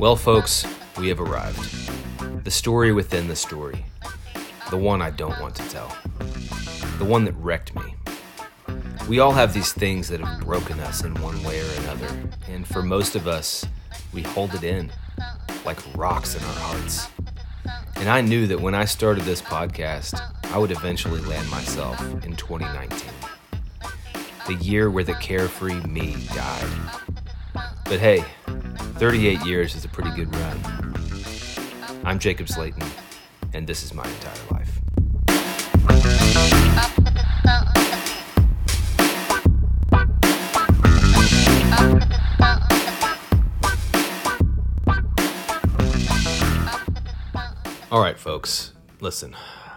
Well, folks, we have arrived. The story within the story. The one I don't want to tell. The one that wrecked me. We all have these things that have broken us in one way or another, and for most of us, we hold it in like rocks in our hearts. And I knew that when I started this podcast, I would eventually land myself in 2019, the year where the carefree me died. But hey, 38 years is a pretty good run. I'm Jacob Slayton, and this is my entire life. All right, folks, listen.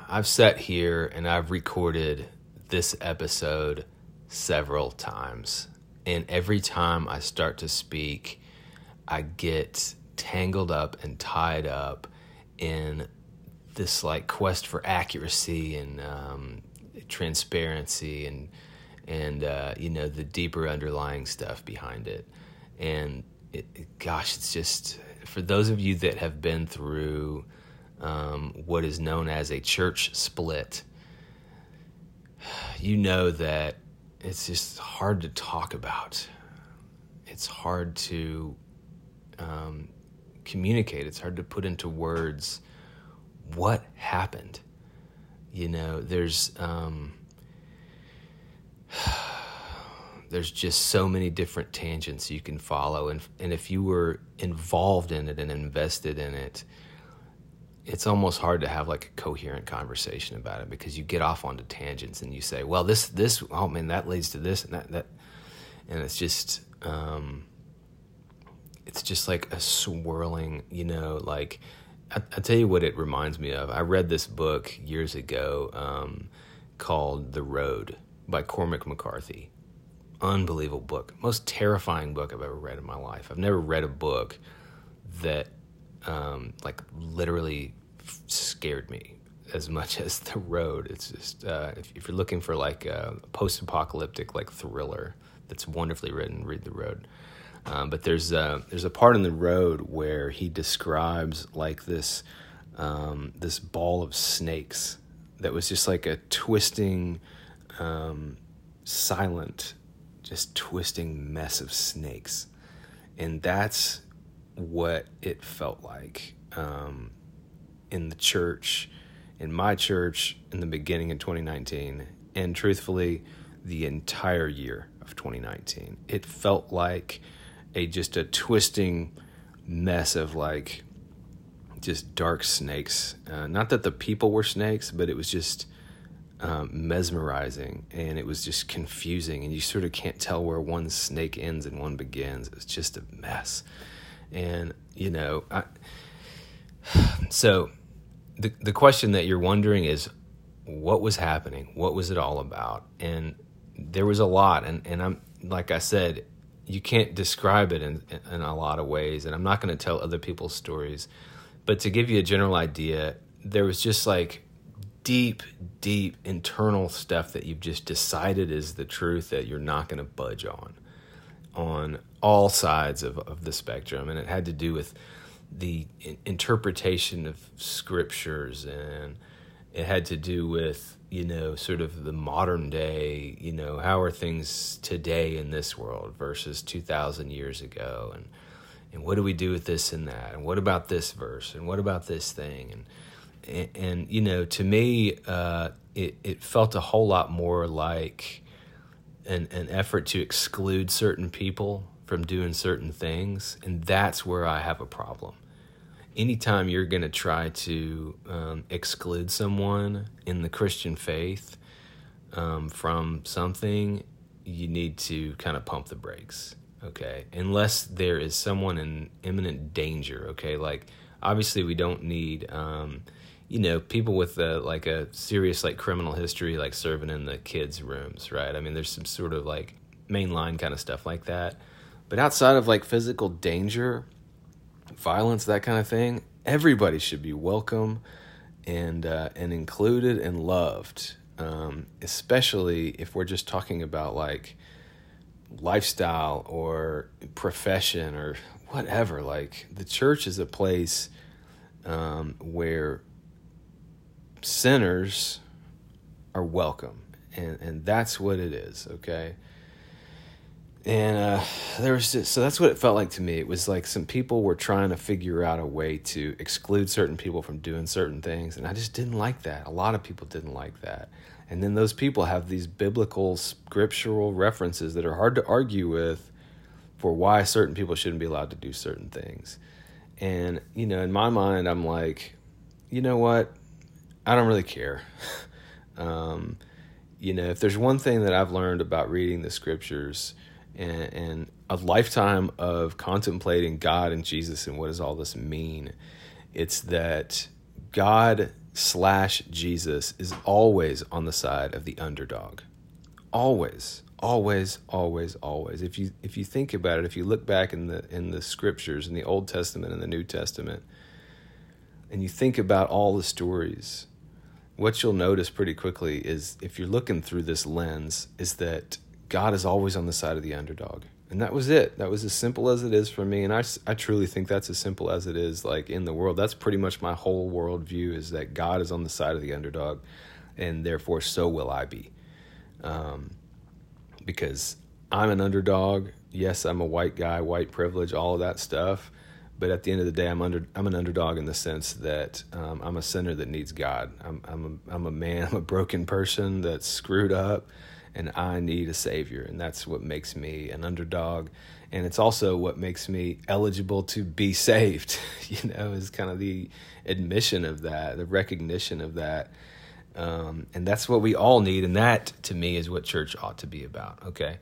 I've sat here and I've recorded this episode several times. And every time I start to speak, I get tangled up and tied up in this like quest for accuracy and um, transparency and and uh, you know the deeper underlying stuff behind it. And it, it- gosh, it's just for those of you that have been through um, what is known as a church split, you know that it's just hard to talk about. It's hard to um, communicate. It's hard to put into words what happened. You know, there's um, there's just so many different tangents you can follow, and and if you were involved in it and invested in it, it's almost hard to have like a coherent conversation about it because you get off onto tangents and you say, well, this this oh man, that leads to this and that that, and it's just. Um, it's just like a swirling, you know, like I, I tell you what it reminds me of. I read this book years ago um, called The Road by Cormac McCarthy. Unbelievable book. Most terrifying book I've ever read in my life. I've never read a book that um, like literally scared me as much as The Road. It's just uh, if, if you're looking for like a post-apocalyptic like thriller that's wonderfully written, read The Road. Um, but there's a, there's a part in the road where he describes like this um, this ball of snakes that was just like a twisting, um, silent, just twisting mess of snakes, and that's what it felt like um, in the church, in my church, in the beginning of 2019, and truthfully, the entire year of 2019. It felt like a just a twisting mess of like just dark snakes. Uh, not that the people were snakes, but it was just um, mesmerizing and it was just confusing, and you sort of can't tell where one snake ends and one begins. It's just a mess, and you know, I, so the the question that you're wondering is, what was happening? What was it all about? And there was a lot, and and I'm like I said, you can't describe it in in a lot of ways, and I'm not going to tell other people's stories, but to give you a general idea, there was just like deep, deep internal stuff that you've just decided is the truth that you're not going to budge on, on all sides of of the spectrum, and it had to do with the interpretation of scriptures and it had to do with you know sort of the modern day you know how are things today in this world versus 2000 years ago? And and what do we do with this and that? And what about this verse? And what about this thing? And and, and you know to me uh, it it felt a whole lot more like an an effort to exclude certain people from doing certain things. And that's where I have a problem anytime you're going to try to um, exclude someone in the Christian faith um, from something, you need to kind of pump the brakes, okay? Unless there is someone in imminent danger, okay? Like, obviously, we don't need, um, you know, people with a, like a serious like criminal history, like serving in the kids' rooms, right? I mean, there's some sort of like mainline kind of stuff like that. But outside of like physical danger, violence, that kind of thing, everybody should be welcome and uh, and included and loved. Um, especially if we're just talking about like lifestyle or profession or whatever. Like the church is a place um, where sinners are welcome, and and that's what it is. Okay. And uh, there was just, so that's what it felt like to me. It was like some people were trying to figure out a way to exclude certain people from doing certain things, and I just didn't like that. A lot of people didn't like that. And then those people have these biblical, scriptural references that are hard to argue with for why certain people shouldn't be allowed to do certain things. And, you know, in my mind, I'm like, you know what? I don't really care. um, you know, if there's one thing that I've learned about reading the scriptures and, and a lifetime of contemplating God and Jesus and what does all this mean, it's that God slash Jesus is always on the side of the underdog. Always, always, always, always. If you if you think about it, if you look back in the in the scriptures in the Old Testament and the New Testament, and you think about all the stories, what you'll notice pretty quickly is if you're looking through this lens, is that God is always on the side of the underdog. And that was it. That was as simple as it is for me. And I, I truly think that's as simple as it is like in the world. That's pretty much my whole worldview is that God is on the side of the underdog and therefore so will I be. Um, because I'm an underdog. Yes, I'm a white guy, white privilege, all of that stuff. But at the end of the day, I'm under I'm an underdog in the sense that um, I'm a sinner that needs God. I'm I'm a, I'm a man. I'm a broken person that's screwed up, and I need a savior, and that's what makes me an underdog, and it's also what makes me eligible to be saved. you know, is kind of the admission of that, the recognition of that, um, and that's what we all need, and that to me is what church ought to be about. Okay.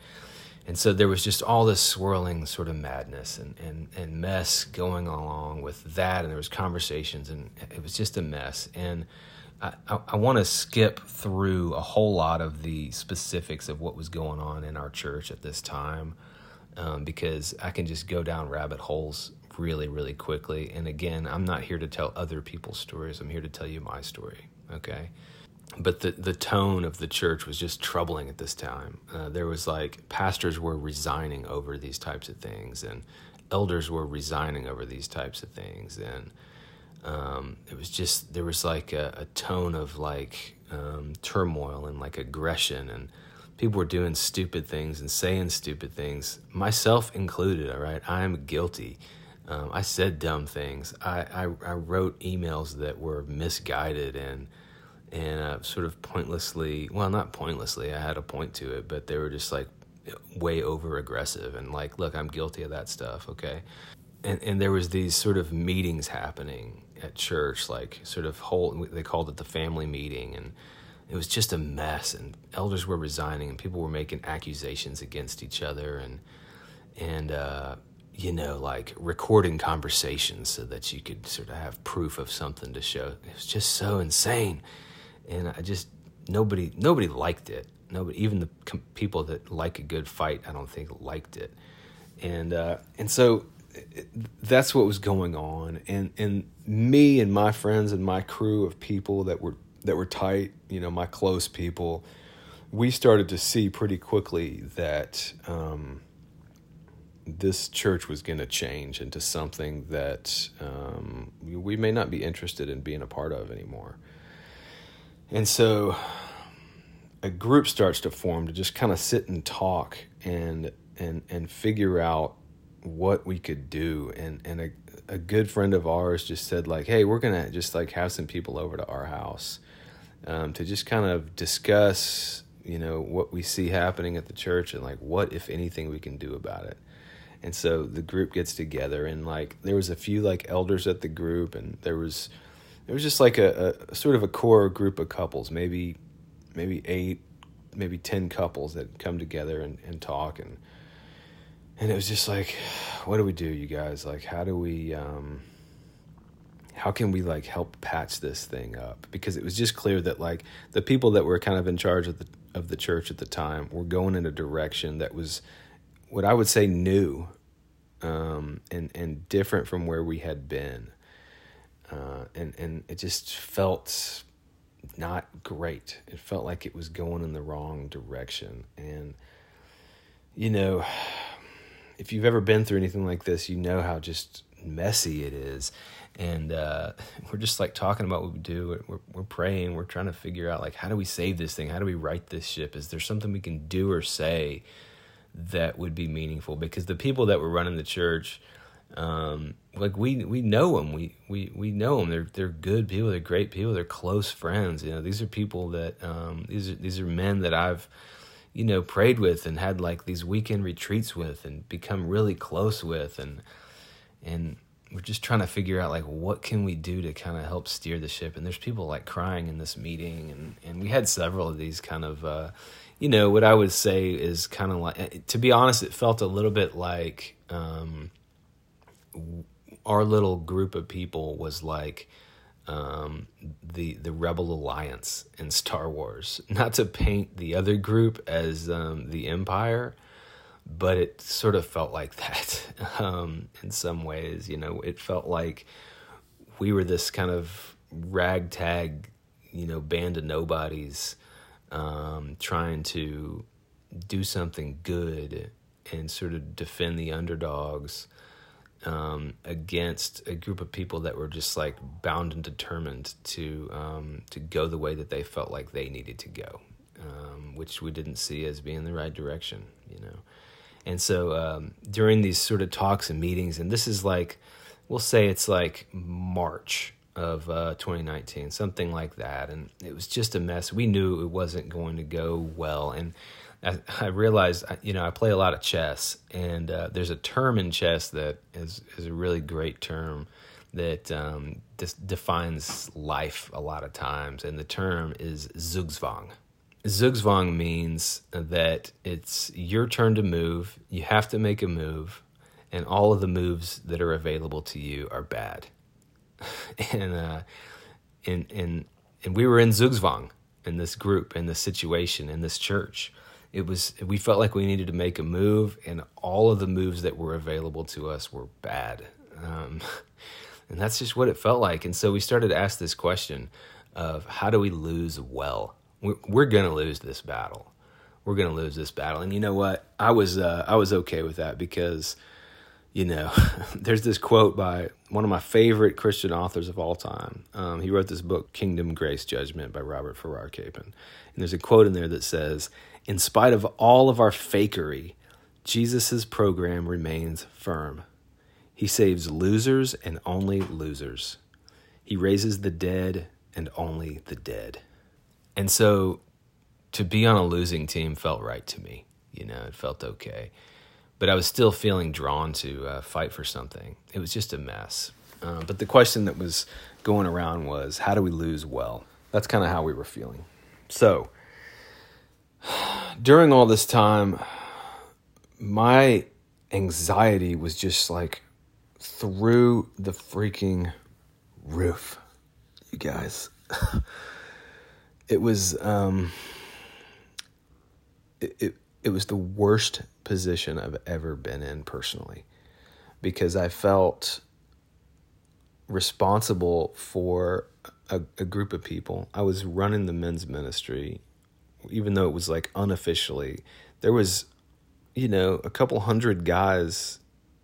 And so there was just all this swirling sort of madness and, and, and mess going along with that. And there was conversations and it was just a mess. And I, I, want to skip through a whole lot of the specifics of what was going on in our church at this time um, because I can just go down rabbit holes really, really quickly. And again, I'm not here to tell other people's stories, I'm here to tell you my story, okay? But the, the tone of the church was just troubling at this time. Uh, there was like pastors were resigning over these types of things, and elders were resigning over these types of things. And um, it was just there was like a, a tone of like um, turmoil and like aggression and people were doing stupid things and saying stupid things myself included all right? I am guilty. Um, i said dumb things. I, I, I, wrote emails that were misguided and and uh, sort of pointlessly well not pointlessly i had a point to it but they were just like way over aggressive and like look i'm guilty of that stuff okay? And, and there was these sort of meetings happening at church, like sort of whole. They called it the family meeting, and it was just a mess. And elders were resigning, and people were making accusations against each other, and and uh, you know, like recording conversations so that you could sort of have proof of something to show. It was just so insane, and I just nobody nobody liked it. Nobody, even the com- people that like a good fight, I don't think liked it. And uh, and so that's what was going on. And and me and my friends and my crew of people that were that were tight you know my close people we started to see pretty quickly that um, this church was going to change into something that um, we may not be interested in being a part of anymore. And so a group starts to form to just kind of sit and talk and and and figure out what we could do. And and a, a good friend of ours just said like hey we're gonna just like have some people over to our house um, to just kind of discuss you know what we see happening at the church and like what if anything we can do about it. And so the group gets together and like there was a few like elders at the group and there was there was just like a, a sort of a core group of couples maybe maybe eight maybe ten couples that come together and, and talk and and it was just like what do we do you guys? Like how do we um how can we like help patch this thing up? Because it was just clear that like the people that were kind of in charge of the of the church at the time were going in a direction that was what I would say new um, and and different from where we had been. Uh, and and it just felt not great. It felt like it was going in the wrong direction. And you know if you've ever been through anything like this, you know how just messy it is. And uh, we're just like talking about what we do. We're, we're praying. We're trying to figure out like how do we save this thing? How do we right this ship? Is there something we can do or say that would be meaningful? Because the people that were running the church, um, like we we know them. We we we know them. They're they're good people. They're great people. They're close friends. You know, these are people that um, these are these are men that I've you know prayed with and had like these weekend retreats with and become really close with and and we're just trying to figure out like what can we do to kind of help steer the ship? And there's people like crying in this meeting and and we had several of these kind of uh you know what i would say is kind of like to be honest it felt a little bit like um our little group of people was like um, the the Rebel Alliance in Star Wars. Not to paint the other group as um, the Empire, but it sort of felt like that um, in some ways. You know, it felt like we were this kind of ragtag, you know, band of nobodies um, trying to do something good and sort of defend the underdogs um, against a group of people that were just like bound and determined to um, to go the way that they felt like they needed to go, um, which we didn't see as being the right direction, you know. And so um, during these sort of talks and meetings, and this is like, we'll say it's like March of uh, 2019, something like that, and it was just a mess. We knew it wasn't going to go well, and I, I realized, you know, I play a lot of chess, and uh, there's a term in chess that is is a really great term that um, defines life a lot of times, and the term is zugzwang. Zugzwang means that it's your turn to move. You have to make a move, and all of the moves that are available to you are bad. and uh, and and and we were in Zugzwang in this group, in this situation, in this church it was we felt like we needed to make a move, and all of the moves that were available to us were bad, um, and that's just what it felt like. And so we started to ask this question of how do we lose well? We're, we're going to lose this battle. We're going to lose this battle, and you know what? I was uh, I was okay with that because you know, there's this quote by one of my favorite Christian authors of all time. Um, he wrote this book, Kingdom, Grace, Judgment by Robert Farrar Capon. And there's a quote in there that says, In spite of all of our fakery, Jesus' program remains firm. He saves losers and only losers. He raises the dead and only the dead. And so to be on a losing team felt right to me. You know, it felt okay but I was still feeling drawn to uh, fight for something. It was just a mess. Uh, but the question that was going around was, how do we lose well? That's kind of how we were feeling. So, during all this time, my anxiety was just like through the freaking roof, you guys. it was, um, it, it, it was the worst position I've ever been in personally because I felt responsible for a, a, group of people. I was running the men's ministry, even though it was like unofficially. There was, you know, a couple hundred guys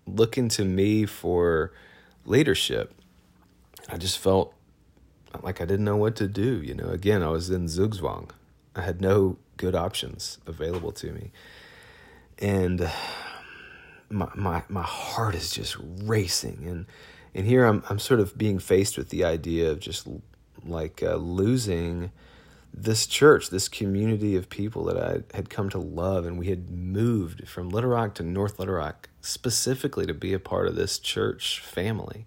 looking to me for leadership. I just felt like I didn't know what to do. You know, again, I was in Zugzwang. I had no good options available to me and my my my heart is just racing and and here I'm I'm sort of being faced with the idea of just like uh, losing this church, this community of people that I had come to love, and we had moved from Little Rock to North Little Rock specifically to be a part of this church family.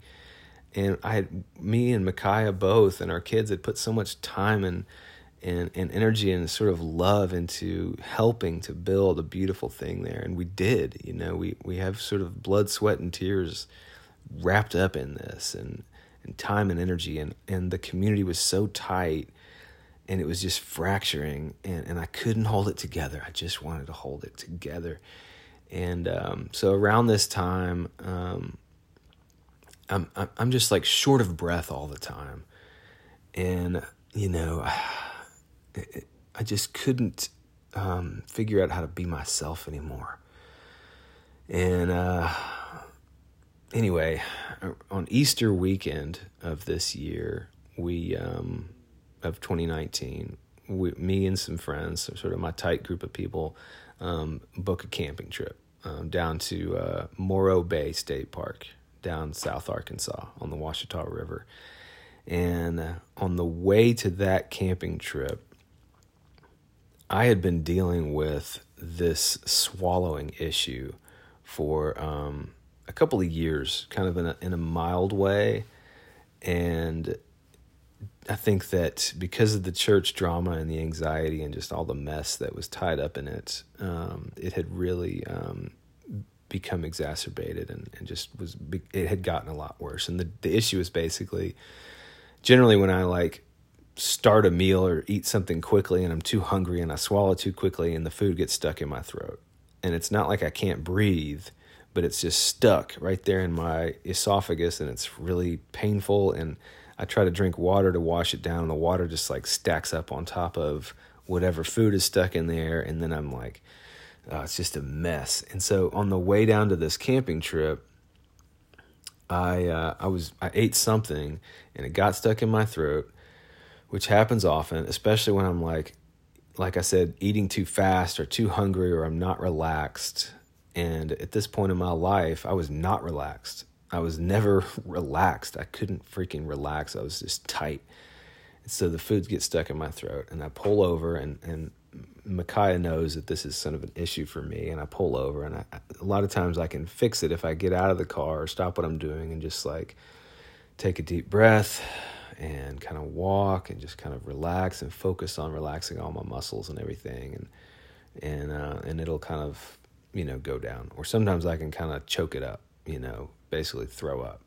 And I had me and Micaiah both, and our kids had put so much time and and, and energy and sort of love into helping to build a beautiful thing there. And we did, you know, we, we have sort of blood, sweat, and tears wrapped up in this and, and time and energy. And, and the community was so tight and it was just fracturing and, and I couldn't hold it together. I just wanted to hold it together. And um, so around this time, um, I'm, I'm just like short of breath all the time. And, you know, I just couldn't um, figure out how to be myself anymore. And uh, anyway, on Easter weekend of this year, we um, of 2019, we, me and some friends, sort of my tight group of people, um, book a camping trip um, down to uh, Moro Bay State Park down South Arkansas on the Ouachita River. And uh, on the way to that camping trip, I had been dealing with this swallowing issue for um, a couple of years, kind of in a, in a mild way. And I think that because of the church drama and the anxiety and just all the mess that was tied up in it, um, it had really um, become exacerbated and, and just was it had gotten a lot worse. And the the issue is basically generally when I like start a meal or eat something quickly and I'm too hungry and I swallow too quickly and the food gets stuck in my throat. And it's not like I can't breathe, but it's just stuck right there in my esophagus and it's really painful and I try to drink water to wash it down and the water just like stacks up on top of whatever food is stuck in there and then I'm like oh, it's just a mess. And so on the way down to this camping trip, I uh, I was I ate something and it got stuck in my throat which happens often, especially when I'm like, like I said, eating too fast or too hungry or I'm not relaxed. And at this point in my life, I was not relaxed. I was never relaxed. I couldn't freaking relax. I was just tight. So the foods get stuck in my throat, and I pull over, and and Micaiah knows that this is sort of an issue for me, and I pull over, and I, a lot of times I can fix it if I get out of the car or stop what I'm doing and just like take a deep breath, and kind of walk and just kind of relax and focus on relaxing all my muscles and everything and and uh, and it'll kind of you know go down or sometimes I can kind of choke it up you know basically throw up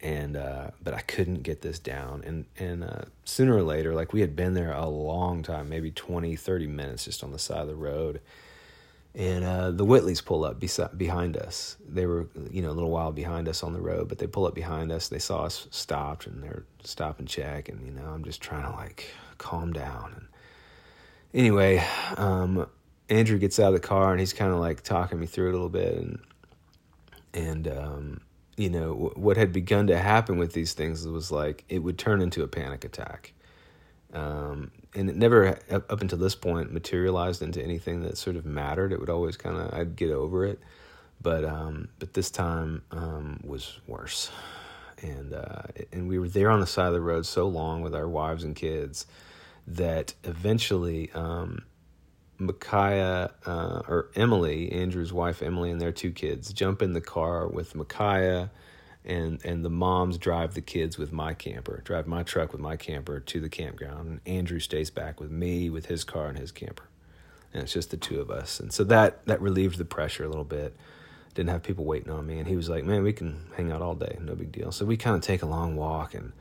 and uh, but I couldn't get this down and and uh, sooner or later like we had been there a long time maybe 20 30 minutes just on the side of the road and uh, the Whitleys pull up beside, behind us. They were, you know, a little while behind us on the road, but they pull up behind us. They saw us stopped, and they're stop and check. And you know, I'm just trying to like calm down. And anyway, um, Andrew gets out of the car, and he's kind of like talking me through it a little bit, and and um, you know, what had begun to happen with these things was like it would turn into a panic attack. Um, and it never up until this point materialized into anything that sort of mattered. It would always kind of I'd get over it, but um, but this time um, was worse, and uh, and we were there on the side of the road so long with our wives and kids that eventually um, Micaiah uh, or Emily, Andrew's wife Emily, and their two kids jump in the car with Micaiah and and the moms drive the kids with my camper, drive my truck with my camper to the campground, and Andrew stays back with me with his car and his camper, and it's just the two of us, and so that that relieved the pressure a little bit. Didn't have people waiting on me, and he was like, "Man, we can hang out all day, no big deal." So we kind of take a long walk, and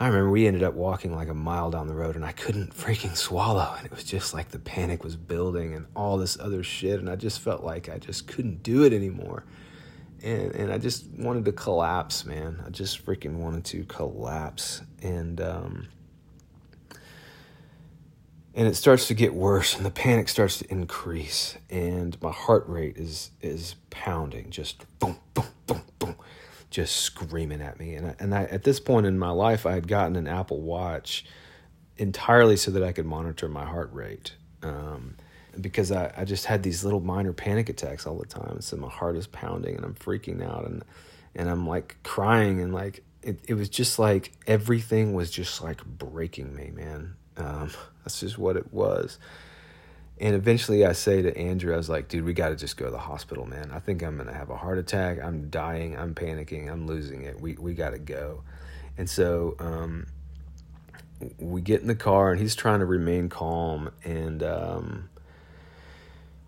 I remember we ended up walking like a mile down the road, and I couldn't freaking swallow, and it was just like the panic was building and all this other shit, and I just felt like I just couldn't do it anymore. And and I just wanted to collapse, man. I just freaking wanted to collapse, and um, and it starts to get worse, and the panic starts to increase, and my heart rate is is pounding, just boom, boom, boom, boom, just screaming at me. And I, and I, at this point in my life, I had gotten an Apple Watch entirely so that I could monitor my heart rate. Um, because I, I just had these little minor panic attacks all the time. So my heart is pounding and I'm freaking out and and I'm like crying and like it, it was just like everything was just like breaking me, man. Um, that's just what it was. And eventually I say to Andrew, I was like, dude, we got to just go to the hospital, man. I think I'm going to have a heart attack. I'm dying. I'm panicking. I'm losing it. We, we got to go. And so, um, we get in the car and he's trying to remain calm. And, um,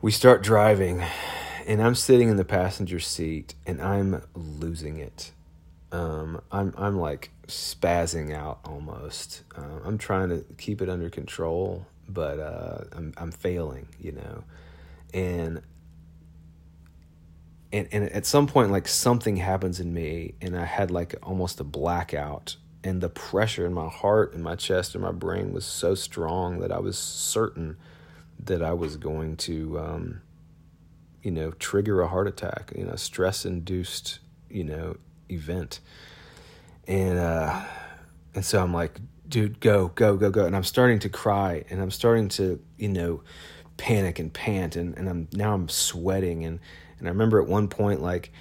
we start driving, and I'm sitting in the passenger seat, and I'm losing it. Um, I'm I'm like spazzing out almost. Uh, I'm trying to keep it under control, but uh, I'm I'm failing, you know, and and and at some point, like something happens in me, and I had like almost a blackout, and the pressure in my heart and my chest and my brain was so strong that I was certain that I was going to um, you know, trigger a heart attack, you know, stress induced, you know, event. And, uh, and so I'm like, dude, go, go, go, go. And I'm starting to cry and I'm starting to, you know, panic and pant and, and I'm now I'm sweating and, and I remember at one point like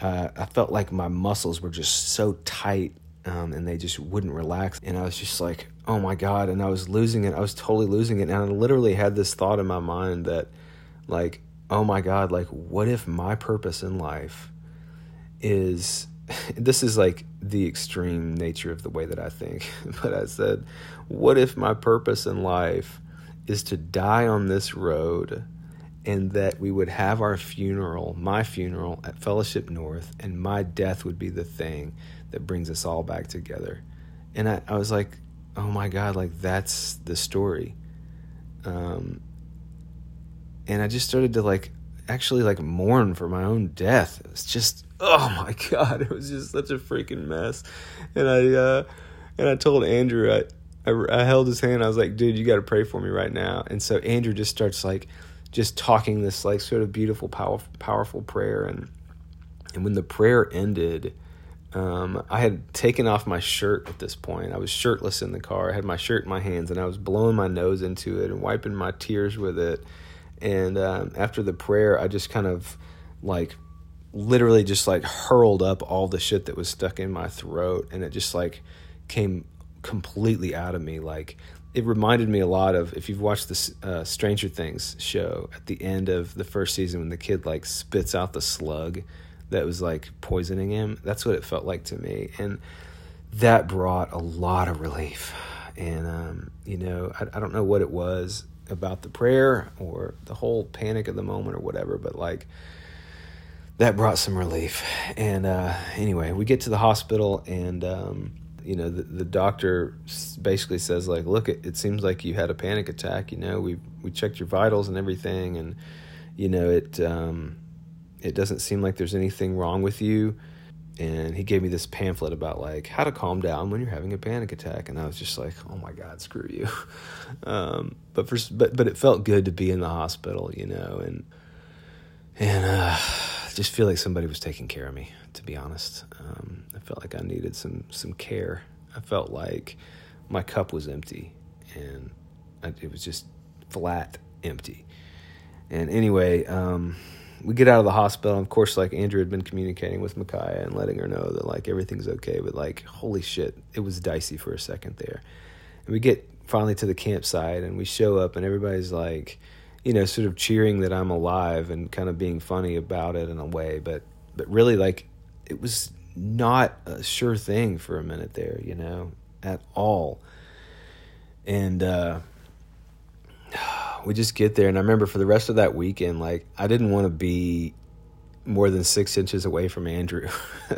uh, I felt like my muscles were just so tight um, and they just wouldn't relax. And I was just like, oh my God. And I was losing it. I was totally losing it. And I literally had this thought in my mind that, like, oh my God, like, what if my purpose in life is this is like the extreme nature of the way that I think. But I said, what if my purpose in life is to die on this road and that we would have our funeral, my funeral at Fellowship North, and my death would be the thing that brings us all back together. And I, I was like, oh my God, like that's the story. Um, and I just started to like actually like mourn for my own death. It was just, oh my God, it was just such a freaking mess. And I, uh, and I told Andrew, I, I, I held his hand. I was like, dude, you got to pray for me right now. And so Andrew just starts like, just talking this like sort of beautiful, powerful, powerful prayer. And and when the prayer ended, um, I had taken off my shirt at this point. I was shirtless in the car. I had my shirt in my hands, and I was blowing my nose into it and wiping my tears with it. And um, after the prayer, I just kind of like literally just like hurled up all the shit that was stuck in my throat, and it just like came completely out of me. Like it reminded me a lot of if you've watched the uh, Stranger Things show at the end of the first season when the kid like spits out the slug that was like poisoning him. That's what it felt like to me, and that brought a lot of relief. And um, you know, I, I don't know what it was about the prayer or the whole panic of the moment or whatever, but like that brought some relief. And uh, anyway, we get to the hospital and. Um, you know the, the doctor basically says like look it, it seems like you had a panic attack you know we we checked your vitals and everything and you know it um, it doesn't seem like there's anything wrong with you and he gave me this pamphlet about like how to calm down when you're having a panic attack and i was just like oh my god screw you um, but for but but it felt good to be in the hospital you know and and uh, just feel like somebody was taking care of me to be honest um, I felt like I needed some some care. I felt like my cup was empty, and it was just flat empty. And anyway, um, we get out of the hospital. Of course, like Andrew had been communicating with Micaiah and letting her know that like everything's okay. But like, holy shit, it was dicey for a second there. And we get finally to the campsite, and we show up, and everybody's like, you know, sort of cheering that I'm alive and kind of being funny about it in a way. But but really, like, it was not a sure thing for a minute there, you know, at all. And uh, we just get there, and I remember for the rest of that weekend, like I didn't want to be more than six inches away from Andrew.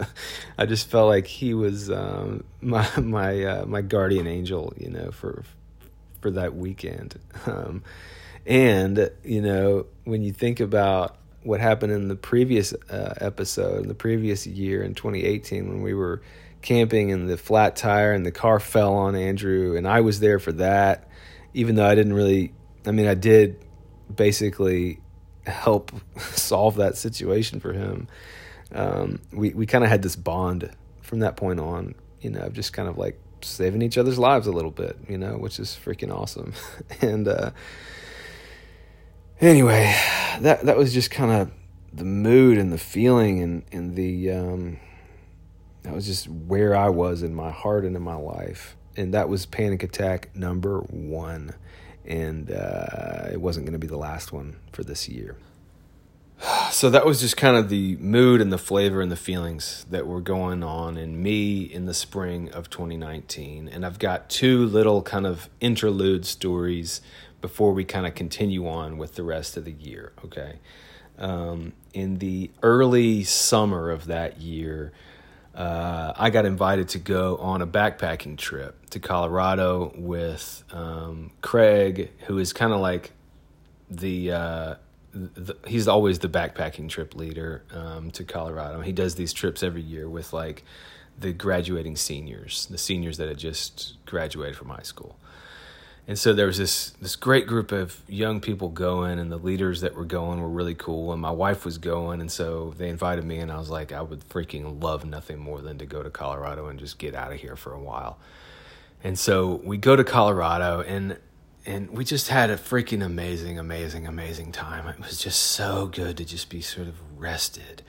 I just felt like he was um, my my uh, my guardian angel, you know, for for that weekend. Um, and you know, when you think about what happened in the previous uh, episode, in the previous year in 2018, when we were camping and the flat tire and the car fell on Andrew, and I was there for that, even though I didn't really, I mean, I did basically help solve that situation for him. Um, we we kind of had this bond from that point on, you know, just kind of like saving each other's lives a little bit, you know, which is freaking awesome. and uh, anyway, that that was just kind of the mood and the feeling and and the um, that was just where I was in my heart and in my life, and that was panic attack number one, and uh, it wasn't going to be the last one for this year. So that was just kind of the mood and the flavor and the feelings that were going on in me in the spring of 2019. And I've got two little kind of interlude stories before we kind of continue on with the rest of the year. Okay. Um, in the early summer of that year, uh, I got invited to go on a backpacking trip to Colorado with um, Craig, who is kind of like the, uh, the, he's always the backpacking trip leader um, to Colorado. He does these trips every year with like the graduating seniors, the seniors that had just graduated from high school. And so there was this this great group of young people going, and the leaders that were going were really cool. And my wife was going, and so they invited me, and I was like, I would freaking love nothing more than to go to Colorado and just get out of here for a while. And so we go to Colorado, and and we just had a freaking amazing, amazing, amazing time. It was just so good to just be sort of rested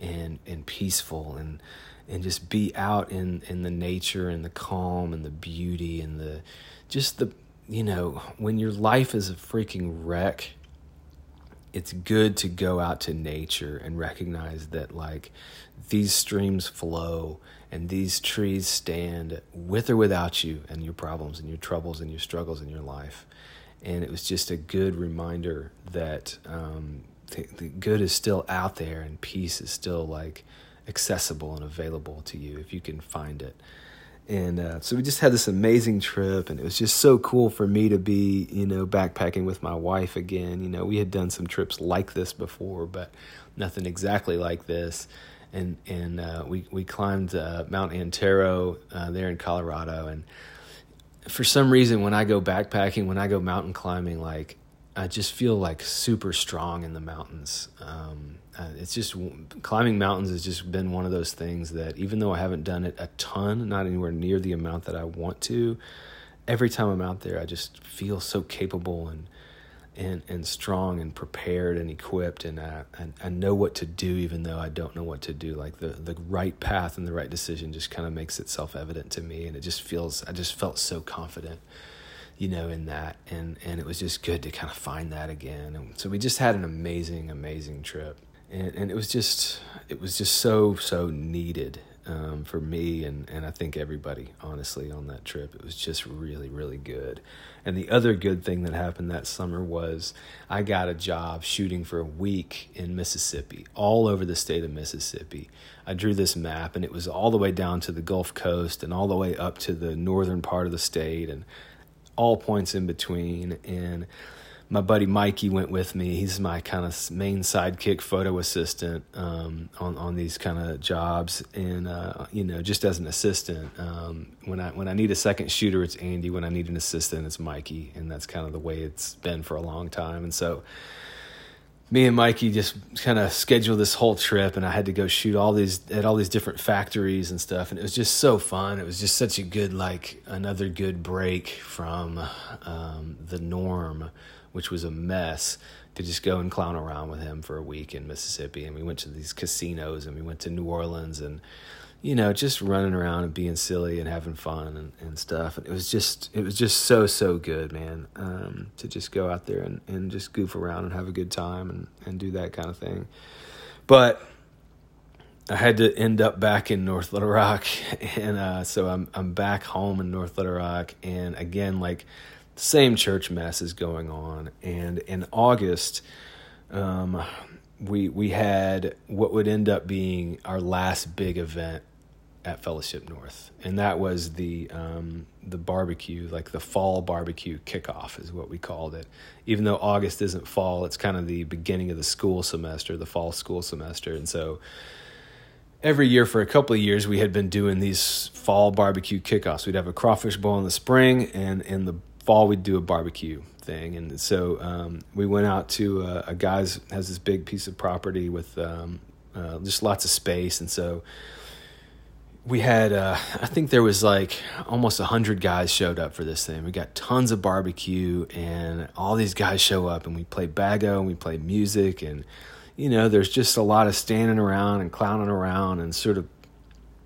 and and peaceful and and just be out in in the nature and the calm and the beauty and the just the you know, when your life is a freaking wreck, it's good to go out to nature and recognize that, like, these streams flow and these trees stand with or without you and your problems and your troubles and your struggles in your life. And it was just a good reminder that um, the, the good is still out there and peace is still like accessible and available to you if you can find it and uh, so we just had this amazing trip and it was just so cool for me to be you know backpacking with my wife again. You know we had done some trips like this before but nothing exactly like this. And and uh, we we climbed uh, Mount Antero uh, there in Colorado. And for some reason when I go backpacking when I go mountain climbing like I just feel like super strong in the mountains. Um, uh, it's just climbing mountains has just been one of those things that even though I haven't done it a ton, not anywhere near the amount that I want to, every time I'm out there, I just feel so capable and and and strong and prepared and equipped, and I, I, I know what to do even though I don't know what to do. Like the the right path and the right decision just kind of makes itself evident to me, and it just feels I just felt so confident you know, in that. And, and it was just good to kind of find that again. And so we just had an amazing, amazing trip and, and it was just it was just so so needed um, for me and, and I think everybody honestly on that trip. It was just really really good. And the other good thing that happened that summer was I got a job shooting for a week in Mississippi, all over the state of Mississippi. I drew this map and it was all the way down to the Gulf Coast and all the way up to the northern part of the state and all points in between and my buddy Mikey went with me. He's my kind of main sidekick photo assistant um, on on these kind of jobs, and uh, you know, just as an assistant. Um, when I when I need a second shooter, it's Andy. When I need an assistant, it's Mikey, and that's kind of the way it's been for a long time. And so, me and Mikey just kind of scheduled this whole trip, and I had to go shoot all these at all these different factories and stuff, and it was just so fun. It was just such a good like another good break from um, the norm which was a mess, to just go and clown around with him for a week in Mississippi. And we went to these casinos and we went to New Orleans and, you know, just running around and being silly and having fun and, and stuff. And it was just, it was just so, so good, man, um, to just go out there and, and just goof around and have a good time and, and do that kind of thing. But I had to end up back in North Little Rock. And uh, so I'm, I'm back home in North Little Rock. And again, like, same church mess is going on. And in August, um, we we had what would end up being our last big event at Fellowship North, and that was the um, the barbecue, like the fall barbecue kickoff, is what we called it. Even though August isn't fall, it's kind of the beginning of the school semester, the fall school semester, and so every year for a couple of years we had been doing these fall barbecue kickoffs. We'd have a crawfish bowl in the spring, and in the fall we'd do a barbecue thing, and so um, we went out to a, a guy's has this big piece of property with um, uh, just lots of space, and so we had uh, I think there was like almost a hundred guys showed up for this thing. We got tons of barbecue, and all these guys show up, and we play bago, and we play music, and you know, there's just a lot of standing around and clowning around and sort of,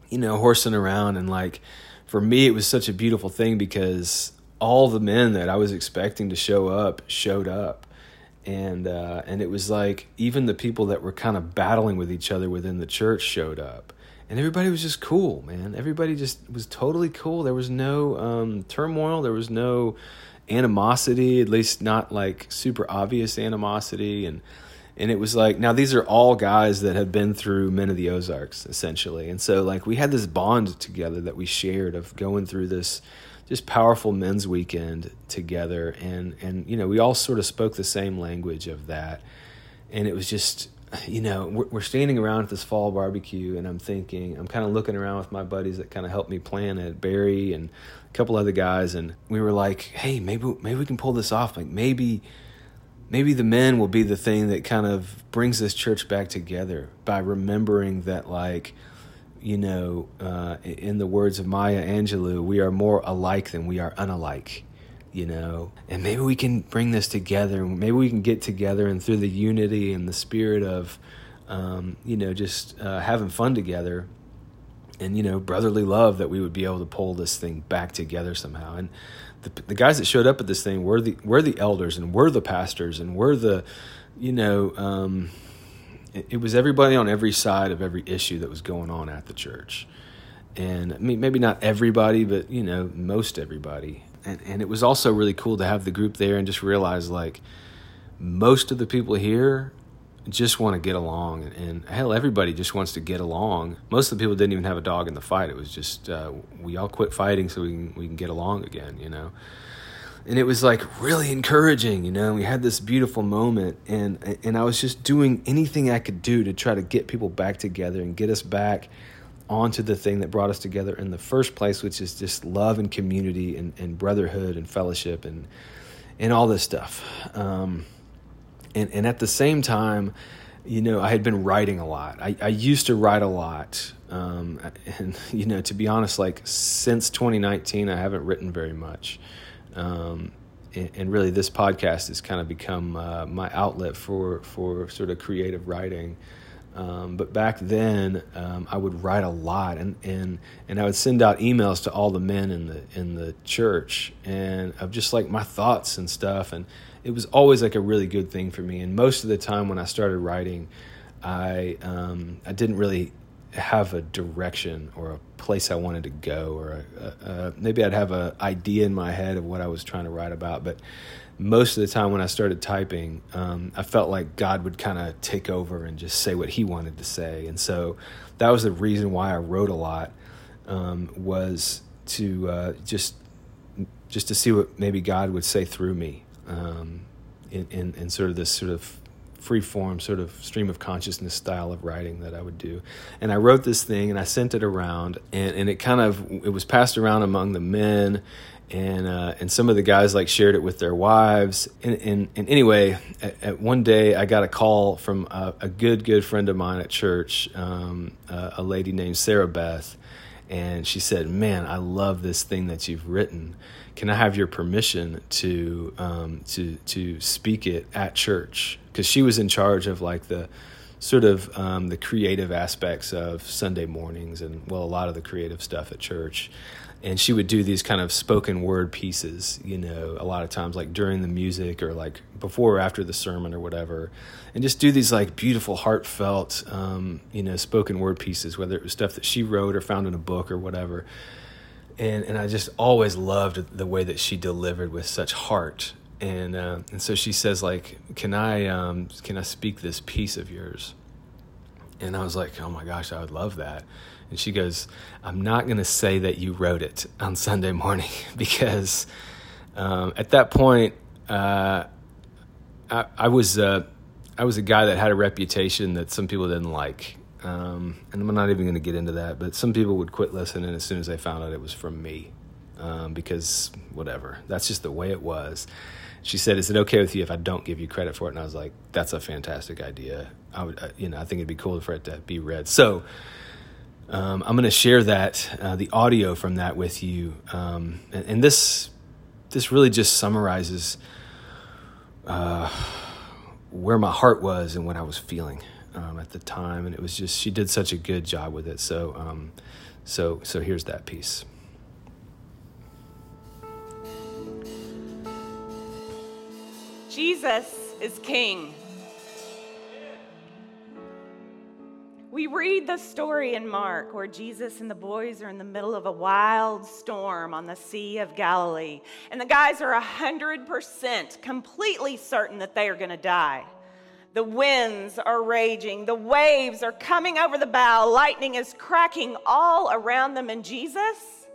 you know, horsing around, and like for me, it was such a beautiful thing because all the men that I was expecting to show up showed up. And uh, and it was like even the people that were kind of battling with each other within the church showed up, and everybody was just cool, man. Everybody just was totally cool. There was no um, turmoil. There was no animosity, at least not like super obvious animosity. And and it was like now these are all guys that have been through Men of the Ozarks essentially, and so like we had this bond together that we shared of going through this just powerful men's weekend together. And and you know we all sort of spoke the same language of that. And it was just you know, we're, we're standing around at this fall barbecue, and I'm thinking, I'm kind of looking around with my buddies that kind of helped me plan it, Barry and a couple other guys, and we were like, hey, maybe maybe we can pull this off. Like maybe maybe the men will be the thing that kind of brings this church back together by remembering that like you know uh, in the words of maya angelou we are more alike than we are unalike you know? And maybe we can bring this together maybe we can get together and through the unity and the spirit of um, you know just uh, having fun together and you know brotherly love that we would be able to pull this thing back together somehow. And the, the guys that showed up at this thing were the were the elders and were the pastors and were the you know um, it, was everybody on every side of every issue that was going on at the church. And I mean, maybe not everybody but you know most everybody. And and it was also really cool to have the group there and just realize like most of the people here just want to get along. And, and, hell everybody just wants to get along. Most of the people didn't even have a dog in the fight. It was just uh, we all quit fighting so we can we can get along again you know and it was like really encouraging you know we had this beautiful moment and and I was just doing anything I could do to try to get people back together and get us back onto the thing that brought us together in the first place which is just love and community and, and brotherhood and fellowship and and all this stuff um, and and at the same time, you know, I had been writing a lot. I, I used to write a lot, um, and you know, to be honest, like since 2019, I haven't written very much. Um, and, and, really, this podcast has kind of become uh, my outlet for for sort of creative writing. Um, but back then, um, I would write a lot, and, and and I would send out emails to all the men in the in the church, and of just like my thoughts and stuff, and it was always like a really good thing for me. And most of the time when I started writing, I um, I didn't really have a direction or a place I wanted to go, or a, a, a, maybe I'd have an idea in my head of what I was trying to write about. But most of the time when I started typing, um, I felt like God would kind of take over and just say what He wanted to say. And so that was the reason why I wrote a lot um, was to uh, just just to see what maybe God would say through me um, in, in, in sort of this sort of free form sort of stream of consciousness style of writing that I would do. And I wrote this thing and I sent it around and, and it kind of it was passed around among the men and uh, and some of the guys like shared it with their wives. And, and, and anyway, at, at, one day I got a call from a, a good good friend of mine at church, um, a lady named Sarah Beth, and she said, "Man, I love this thing that you've written." can I have your permission to um, to to speak it at church? Because she was in charge of like the sort of um, the creative aspects of Sunday mornings and well, a lot of the creative stuff at church. And she would do these kind of spoken word pieces, you know, a lot of times like during the music or like before or after the sermon or whatever, and just do these like beautiful, heartfelt, um, you know, spoken word pieces, whether it was stuff that she wrote or found in a book or whatever and and I just always loved the way that she delivered with such heart. And uh, and so she says like, can I um, can I speak this piece of yours? And I was like, oh my gosh, I would love that. And she goes, I'm not going to say that you wrote it on Sunday morning because um, at that point, uh, I, I was uh, I was a guy that had a reputation that some people didn't like, um, and I'm not even going to get into that, but some people would quit listening as soon as they found out it was from me um, because whatever. That's just the way it was. She said, "Is it okay with you if I don't give you credit for it?" And I was like, "That's a fantastic idea. I would, uh, you know, I think it'd be cool for it to be read." So. Um, I'm going to share that uh, the audio from that with you, um, and, and, this this really just summarizes uh, where my heart was and what I was feeling um, at the time, and it was just she did such a good job with it. So, um, so, so here's that piece. Jesus is King. We read the story in Mark where Jesus and the boys are in the middle of a wild storm on the Sea of Galilee. And the guys are 100% completely certain that they are going to die. The winds are raging, the waves are coming over the bow, lightning is cracking all around them, and Jesus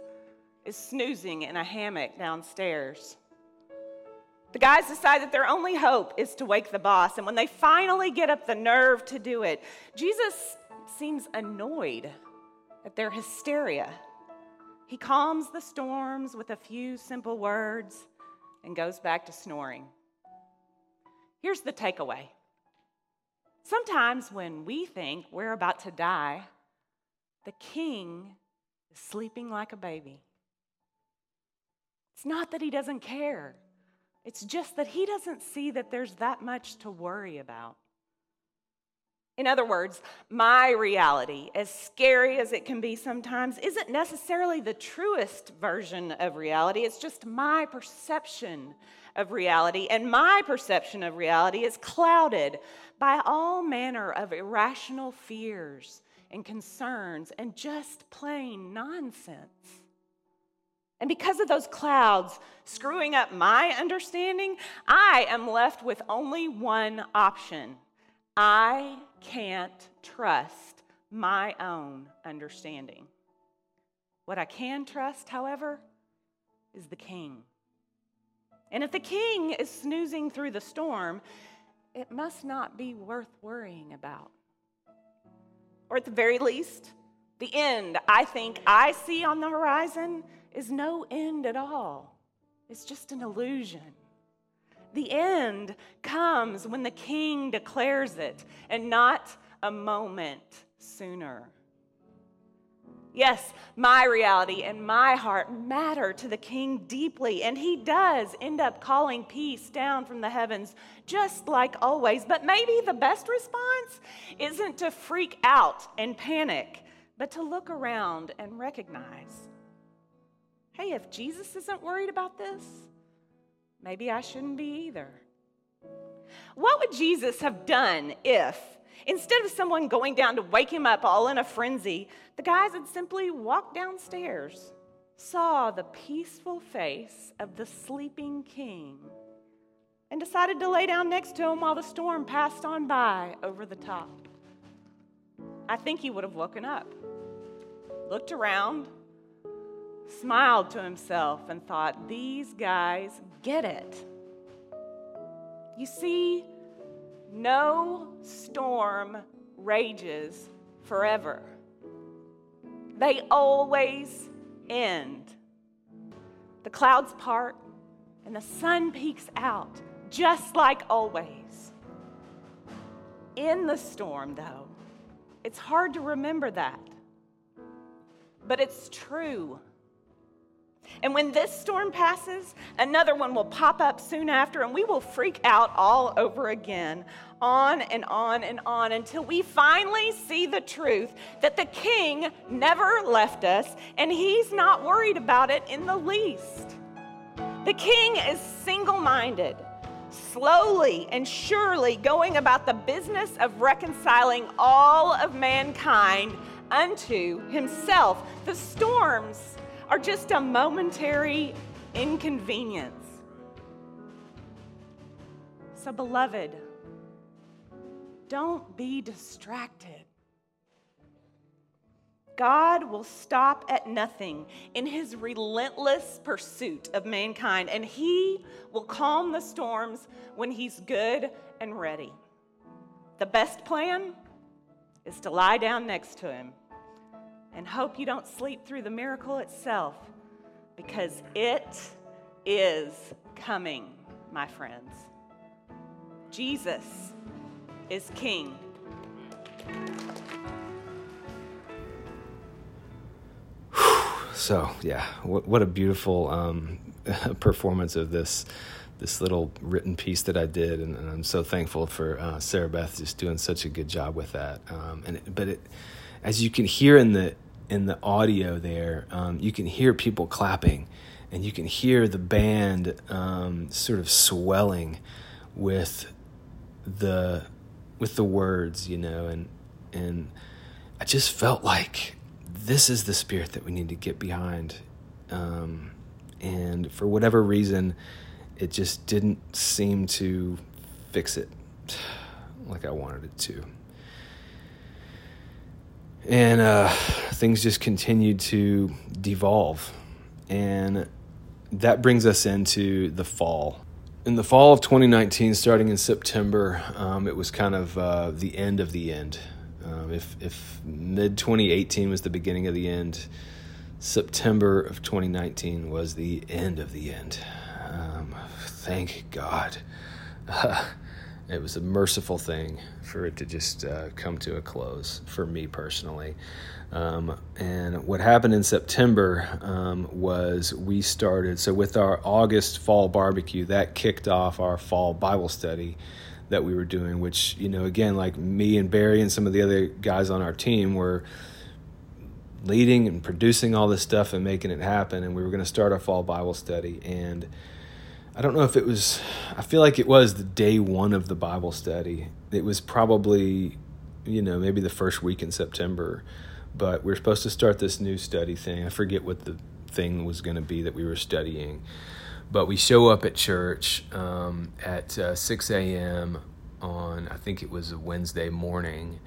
is snoozing in a hammock downstairs. The guys decide that their only hope is to wake the boss. And when they finally get up the nerve to do it, Jesus seems annoyed at their hysteria. He calms the storms with a few simple words and goes back to snoring. Here's the takeaway sometimes when we think we're about to die, the king is sleeping like a baby. It's not that he doesn't care. It's just that he doesn't see that there's that much to worry about. In other words, my reality, as scary as it can be sometimes, isn't necessarily the truest version of reality. It's just my perception of reality. And my perception of reality is clouded by all manner of irrational fears and concerns and just plain nonsense. And because of those clouds screwing up my understanding, I am left with only one option I can't trust my own understanding. What I can trust, however, is the king. And if the king is snoozing through the storm, it must not be worth worrying about. Or at the very least, the end I think I see on the horizon is no end at all, it's just an illusion. The end comes when the king declares it and not a moment sooner. Yes, my reality and my heart matter to the king deeply, and he does end up calling peace down from the heavens, just like always. But maybe the best response isn't to freak out and panic, but to look around and recognize hey, if Jesus isn't worried about this, maybe I shouldn't be either. What would Jesus have done if, instead of someone going down to wake him up all in a frenzy, the guys had simply walked downstairs, saw the peaceful face of the sleeping king, and decided to lay down next to him while the storm passed on by over the top? I think he would have woken up, looked around, smiled to himself and thought, These guys get it. You see, no storm rages forever, they always end. The clouds part and the sun peeks out, just like always. In the storm, though, it's hard to remember that. But it's true. And when this storm passes, another one will pop up soon after, and we will freak out all over again, on and on and on, until we finally see the truth that the king never left us, and he's not worried about it in the least. The king is single minded, slowly and surely going about the business of reconciling all of mankind unto himself. The storms are just a momentary inconvenience. So, beloved, don't be distracted. God will stop at nothing in his relentless pursuit of mankind, and he will calm the storms when he's good and ready. The best plan is to lie down next to him and hope you don't sleep through the miracle itself because it is coming, my friends. Jesus is King. So, yeah, what, what a beautiful um, performance of this this little written piece that I did, and, and I'm so thankful for uh, Sarah Beth just doing such a good job with that. Um, and but it, as you can hear in the in the audio there, um, you can hear people clapping, and you can hear the band um, sort of swelling with the with the words, you know, and and I just felt like this is the spirit that we need to get behind, um, and for whatever reason, it just didn't seem to fix it like I wanted it to and uh, things just continued to devolve and that brings us into the fall in the fall of 2019, starting in September, um, it was kind of uh, the end of the end. Um, if if mid 2018 was the beginning of the end, September of 2019 was the end of the end. Um, thank God. Uh, it was a merciful thing for it to just uh, come to a close for me personally. Um, and what happened in September um, was we started, so with our August fall barbecue, that kicked off our fall Bible study that we were doing, which, you know, again, like me and Barry and some of the other guys on our team were leading and producing all this stuff and making it happen. And we were going to start our fall Bible study. And I don't know if it was, I feel like it was the day one of the Bible study. It was probably, you know, maybe the first week in September but we are supposed to start this new study thing. I forget what the thing was going to be that we were studying. But we show up at church um, at uh, 6 a.m. on, I think it was a Wednesday morning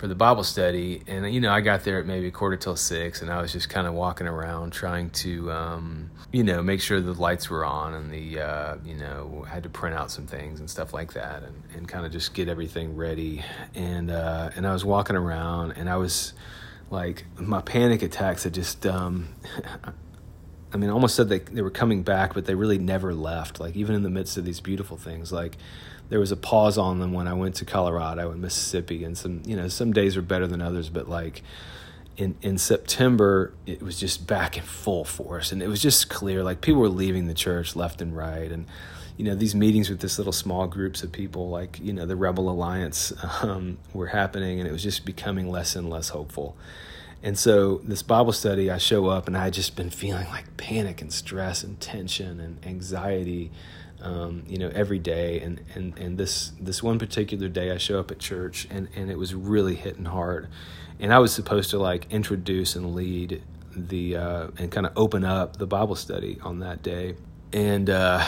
for the Bible study. And, you know, I got there at maybe a quarter till six, and I was just kind of walking around trying to, um, you know, make sure the lights were on and the, uh, you know, had to print out some things and stuff like that and, and kind of just get everything ready. And, uh, and I was walking around and I was, like my panic attacks had just um, I mean, almost said they they were coming back, but they really never left. Like even in the midst of these beautiful things, like there was a pause on them when I went to Colorado and Mississippi, and some you know some days are better than others, but like in in September it was just back in full force, and it was just clear like people were leaving the church left and right, and you know these meetings with this little small groups of people like you know the rebel alliance um, were happening and it was just becoming less and less hopeful. And so this bible study i show up and i had just been feeling like panic and stress and tension and anxiety um, you know every day. And, and and this this one particular day i show up at church and and it was really hitting hard. And i was supposed to like introduce and lead the uh, and kind of open up the bible study on that day. And uh,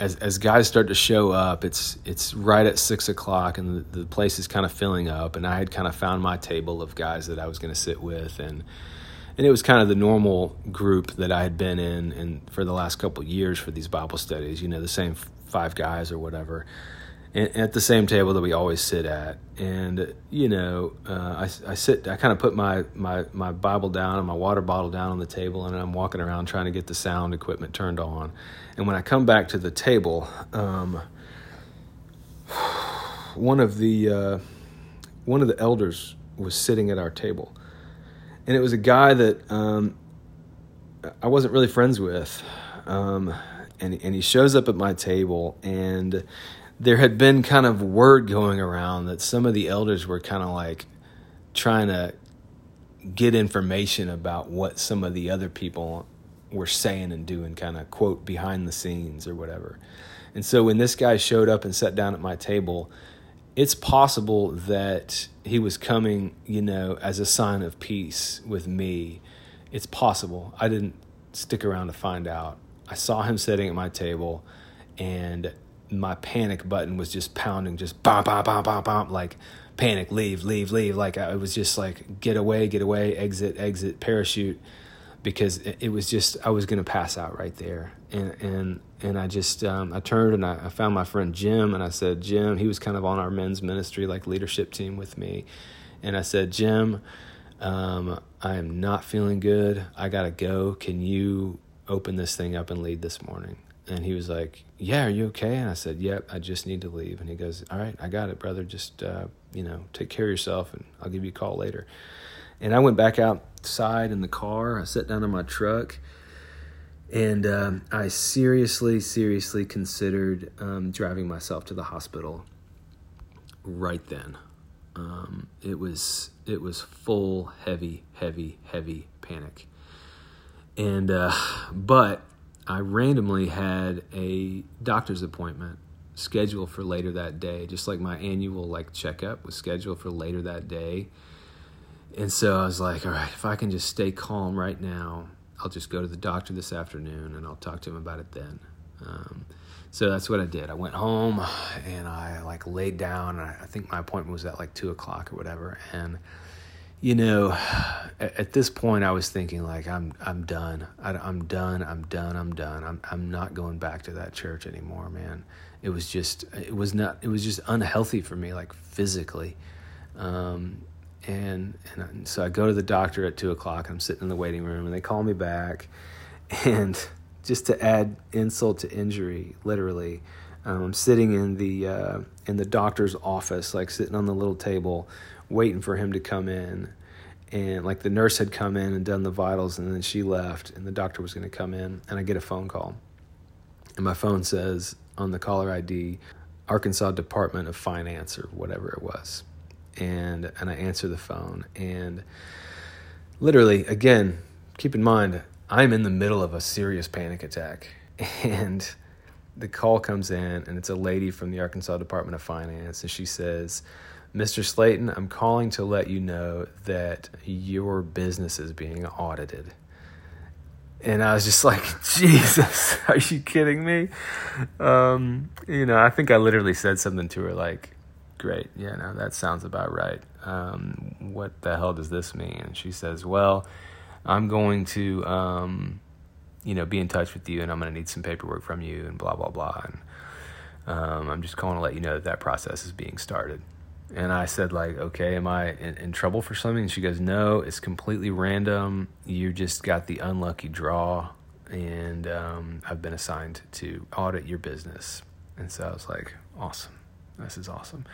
as as guys start to show up, it's it's right at six o'clock, and the, the place is kind of filling up. And I had kind of found my table of guys that I was going to sit with, and and it was kind of the normal group that I had been in, and for the last couple years for these Bible studies, you know, the same five guys or whatever at the same table that we always sit at. And you know, uh, I, I sit, I kind of put my, my my Bible down and my water bottle down on the table, and I'm walking around trying to get the sound equipment turned on. And when I come back to the table, um, one of the uh, one of the elders was sitting at our table, and it was a guy that um, I wasn't really friends with. Um, and, and he shows up at my table and there had been kind of word going around that some of the elders were kind of like trying to get information about what some of the other people were saying and doing, kind of quote behind the scenes or whatever. And so when this guy showed up and sat down at my table, it's possible that he was coming, you know, as a sign of peace with me. It's possible. I didn't stick around to find out. I saw him sitting at my table and my panic button was just pounding, just bam, bam, bam, bam, bam, like panic, leave, leave, leave. Like I was just like, get away, get away, exit, exit, parachute, because it, was just I was gonna pass out right there. And and and I just um, I turned and I, I found my friend Jim and I said, Jim, he was kind of on our men's ministry like leadership team with me, and I said, Jim, um, I am not feeling good. I gotta go. Can you open this thing up and lead this morning? And he was like, Yeah, are you okay? And I said, Yep, I just need to leave. And he goes, All right, I got it, brother. Just, uh, you know, take care of yourself and I'll give you a call later. And I went back outside in the car. I sat down in my truck and um, I seriously, seriously considered um, driving myself to the hospital right then. Um, it was it was full heavy, heavy, heavy panic. And uh, but I randomly had a doctor's appointment scheduled for later that day, just like my annual like checkup was scheduled for later that day. And so I was like, all right, if I can just stay calm right now, I'll just go to the doctor this afternoon and I'll talk to him about it then. Um, so that's what I did. I went home and I like laid down. I, I think my appointment was at like two o'clock or whatever. And you know, at, at, this point, I was thinking like, I'm I'm done. I, am done. I'm done. I'm done. I'm I'm not going back to that church anymore, man. It was just it was not it was just unhealthy for me, like physically. Um, and and so I go to the doctor at two o'clock. I'm sitting in the waiting room, and they call me back, and just to add insult to injury, literally, um, I'm sitting in the uh, in the doctor's office, like sitting on the little table, waiting for him to come in. And like the nurse had come in and done the vitals, and then she left, and the doctor was going to come in, and I get a phone call, and my phone says on the caller ID, Arkansas Department of Finance or whatever it was, and and I answer the phone, and literally again, keep in mind I'm in the middle of a serious panic attack, and the call comes in, and it's a lady from the Arkansas Department of Finance, and she says, Mr. Slayton, I'm calling to let you know that your business is being audited. And I was just like, Jesus, are you kidding me? Um, you know, I think I literally said something to her like, Great, yeah, no, that sounds about right. Um, what the hell does this mean? And she says, Well, I'm going to, um, you know, be in touch with you and I'm going to need some paperwork from you and blah, blah, blah. And um, I'm just calling to let you know that that process is being started. And I said, like, okay, am I in, in, trouble for something? And she goes, no, it's completely random. You just got the unlucky draw, and um, I've been assigned to audit your business. And so I was like, awesome. This is awesome.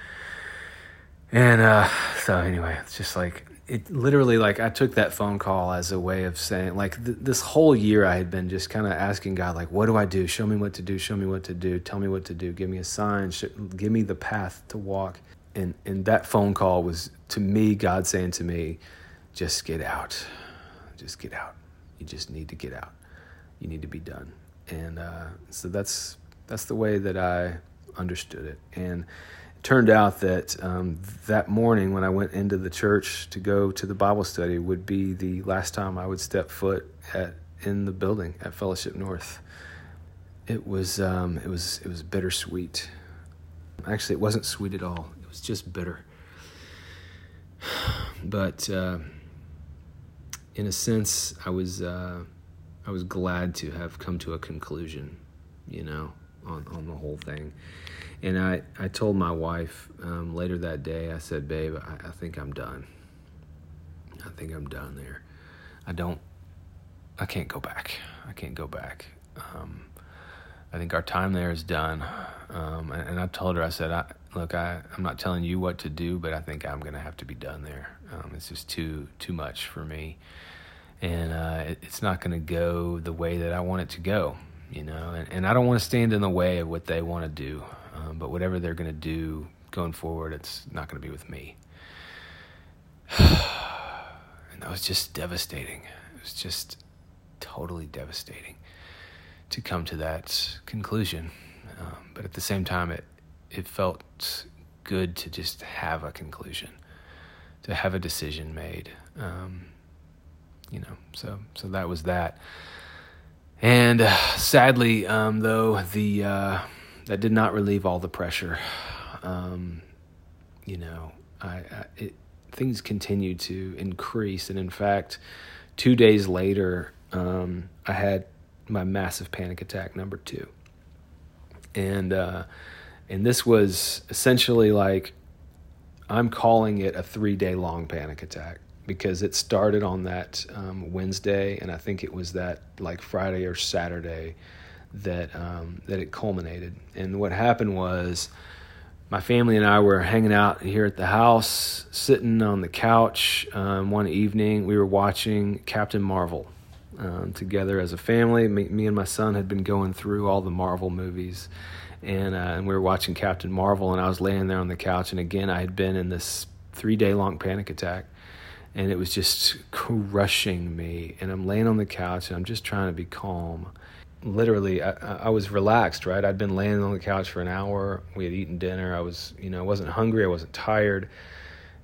And uh, so, anyway, it's just like, it literally like I took that phone call as a way of saying like th- this whole year I had been just kind of asking God like what do I do? Show me what to do. Show me what to do. Tell me what to do. Give me a sign. Sh- give me the path to walk. And and that phone call was to me God saying to me just get out. Just get out. You just need to get out. You need to be done. And uh, so that's that's the way that I understood it and it turned out that um, that morning when I went into the church to go to the Bible study would be the last time I would step foot at in the building at Fellowship North. It was um, it was it was bittersweet. Actually, it wasn't sweet at all. It was just bitter. But uh, in a sense, I was uh, I was glad to have come to a conclusion, you know, on on the whole thing and I, I told my wife um, later that day, I said, Babe, I, I, think I'm done. I think I'm done there. I don't, I can't go back. I can't go back. Um, I think our time there is done. Um, and, and, I told her, I said, I, Look, I, I'm not telling you what to do, but I think I'm going to have to be done there. Um, it's just too, too much for me. And uh, it, it's not going to go the way that I want it to go, you know. And, and I don't want to stand in the way of what they want to do. Um, but whatever they're going to do going forward, it's not going to be with me. and that was just devastating. It was just totally devastating to come to that conclusion. Um, but at the same time, it it felt good to just have a conclusion, to have a decision made. Um, you know, so so that was that. And uh, sadly, um, though the uh, that did not relieve all the pressure. Um, you know, I, I it, things continued to increase, and in fact, two days later, um, I had my massive panic attack number two, and uh, and this was essentially like I'm calling it a three day long panic attack because it started on that um, Wednesday, and I think it was that like Friday or Saturday that um, that it culminated. And what happened was, my family and I were hanging out here at the house, sitting on the couch um, one evening. We were watching Captain Marvel um, together as a family. Me, me, and my son had been going through all the Marvel movies, and, uh, and we were watching Captain Marvel. And I was laying there on the couch, and again, I had been in this three day long panic attack. And it was just crushing me. And I'm laying on the couch and I'm just trying to be calm. Literally I, I, was relaxed right? I'd been laying on the couch for an hour. We had eaten dinner. I was you know i wasn't hungry. I wasn't tired.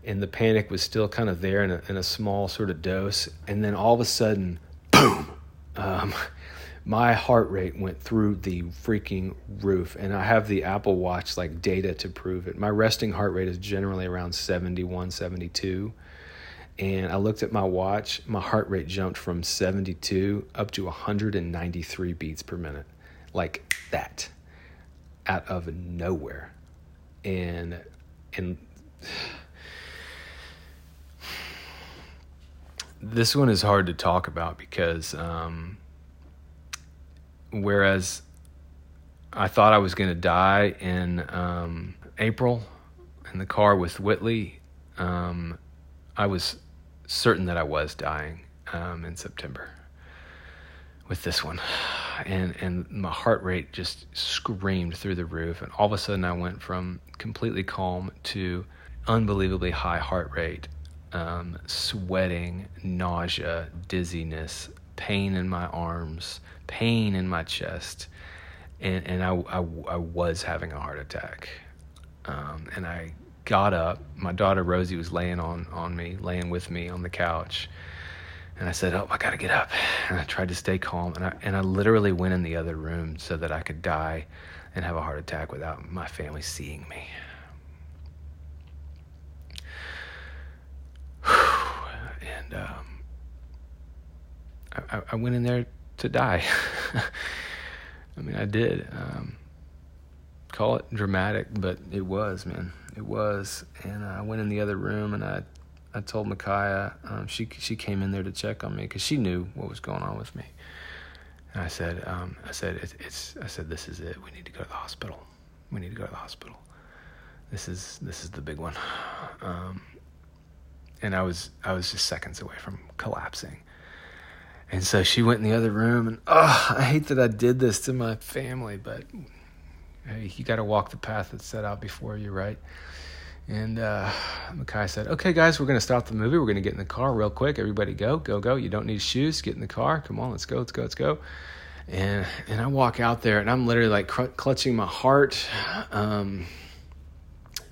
And the panic was still kind of there in a, in a small sort of dose. And then all of a sudden boom! Um, my heart rate went through the freaking roof. And i have the apple watch like data to prove it. My resting heart rate is generally around 71 72 And I looked at my watch. My heart rate jumped from 72 up to 193 beats per minute, like that, out of nowhere. And and this one is hard to talk about because um, whereas I thought I was going to die in um, April in the car with Whitley, um, I was certain that I was dying um, in September with this one. And, and my heart rate just screamed through the roof. And all of a sudden, I went from completely calm to unbelievably high heart rate, um, sweating, nausea, dizziness, pain in my arms, pain in my chest. And, and I, I, I was having a heart attack. Um, and I got up. My daughter Rosie was laying on, on me, laying with me on the couch. And I said, Oh, I got to get up. And I tried to stay calm. And I, and I literally went in the other room so that I could die and have a heart attack without my family seeing me. and um, I, I, went in there to die. I mean, I did. Um, call it dramatic, but it was, man. It was. And I went in the other room and I, I told Micaiah. Um, she she came in there to check on me because she knew what was going on with me. And I said, um, I said, it's, it's, I said, this is it. We need to go to the hospital. We need to go to the hospital. This is this is the big one. Um, and I was I was just seconds away from collapsing. And so she went in the other room, and oh, I hate that I did this to my family, but you got to walk the path that's set out before you, right? And uh, Makai said, "Okay, guys, we're going to stop the movie. We're going to get in the car real quick. Everybody, go, go, go. You don't need shoes. Get in the car. Come on, let's go, let's go, let's go." And and I walk out there, and I'm literally like cr- clutching my heart. Um,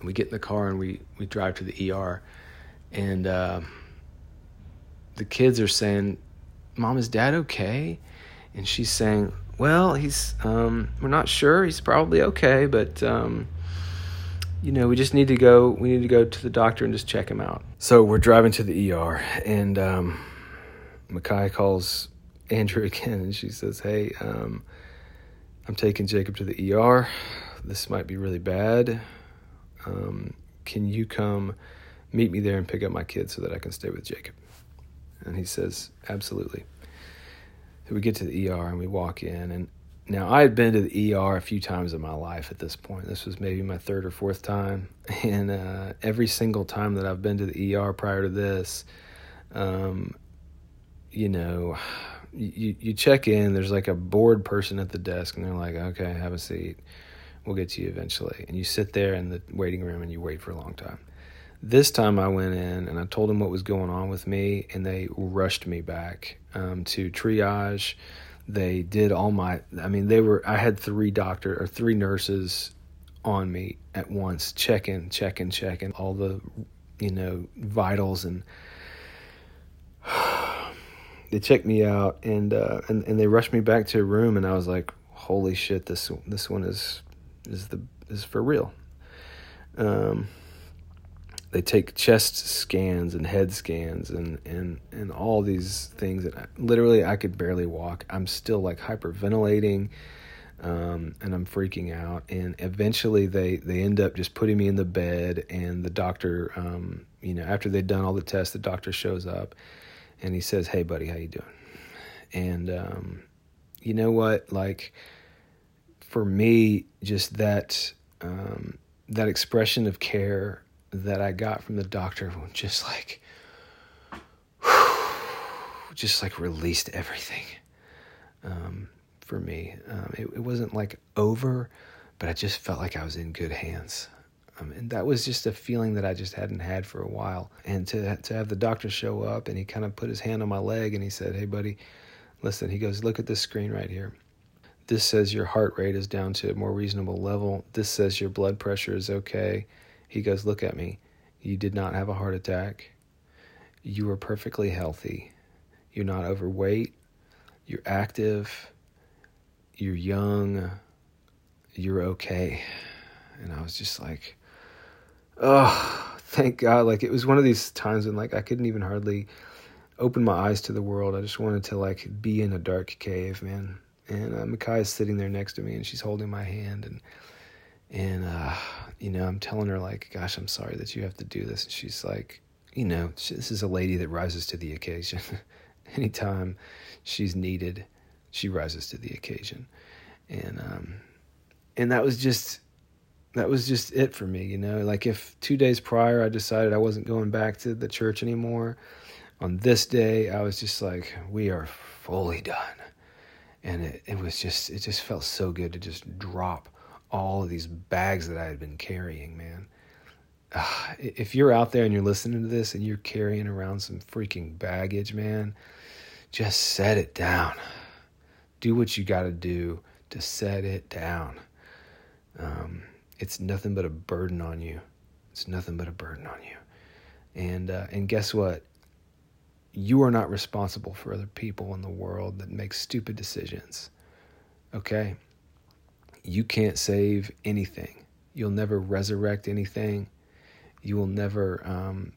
we get in the car and we we drive to the ER, and uh, the kids are saying, "Mom, is Dad okay?" And she's saying, "Well, he's um, we're not sure. He's probably okay, but." Um, you know, we just need to go. We need to go to the doctor and just check him out. So we're driving to the ER, and um, Makai calls Andrew again, and she says, "Hey, um, I'm taking Jacob to the ER. This might be really bad. Um, can you come meet me there and pick up my kids so that I can stay with Jacob?" And he says, "Absolutely." So we get to the ER and we walk in, and now, I had been to the ER a few times in my life at this point. This was maybe my third or fourth time. And uh, every single time that I've been to the ER prior to this, um, you know, you, you check in, there's like a bored person at the desk, and they're like, okay, have a seat. We'll get to you eventually. And you sit there in the waiting room and you wait for a long time. This time I went in and I told them what was going on with me, and they rushed me back um, to triage. They did all my i mean they were i had three doctor or three nurses on me at once checking checking checking all the you know vitals and they checked me out and uh and, and they rushed me back to a room and i was like holy shit this this one is is the is for real. Um they take chest scans and head scans and and and all these things and I, literally I could barely walk. I'm still like hyperventilating um, and I'm freaking out and eventually they they end up just putting me in the bed and the doctor um, you know after they've done all the tests the doctor shows up and he says, "Hey buddy, how you doing?" And um, you know what like for me just that um, that expression of care that I got from the doctor just like just like released everything um, for me. Um, it, it, wasn't like over, but I just felt like I was in good hands. Um, and that was just a feeling that I just hadn't had for a while. And to to have the doctor show up and he kind of put his hand on my leg and he said, "Hey, buddy, listen." He goes, "Look at this screen right here." This says your heart rate is down to a more reasonable level. This says your blood pressure is okay he goes, Look at me. You did not have a heart attack. You are perfectly healthy. You're not overweight. You're active. You're young. You're okay. And I was just like, Oh, thank God, like it was one of these times when like I couldn't even hardly open my eyes to the world. I just wanted to like be in a dark cave, man. And uh, is sitting there next to me, and she's holding my hand, and and uh, you know I'm telling her like, "Gosh, I'm sorry that you have to do this." And she's like, "You know, this is a lady that rises to the occasion. Anytime she's needed, she rises to the occasion." And um, and that was just that was just it for me, you know. Like if two days prior I decided I wasn't going back to the church anymore, on this day I was just like, we are fully done and it, it was just it just felt so good to just drop all of these bags that I had been carrying, man. Uh, if you're out there and you're listening to this and you're carrying around some freaking baggage, man, just set it down. Do what you got to do to set it down. Um, it's nothing but a burden on you. It's nothing but a burden on you. And uh, and guess what? you are not responsible for other people in the world that make stupid decisions. Okay? You can't save anything. You'll never resurrect anything. You will never um,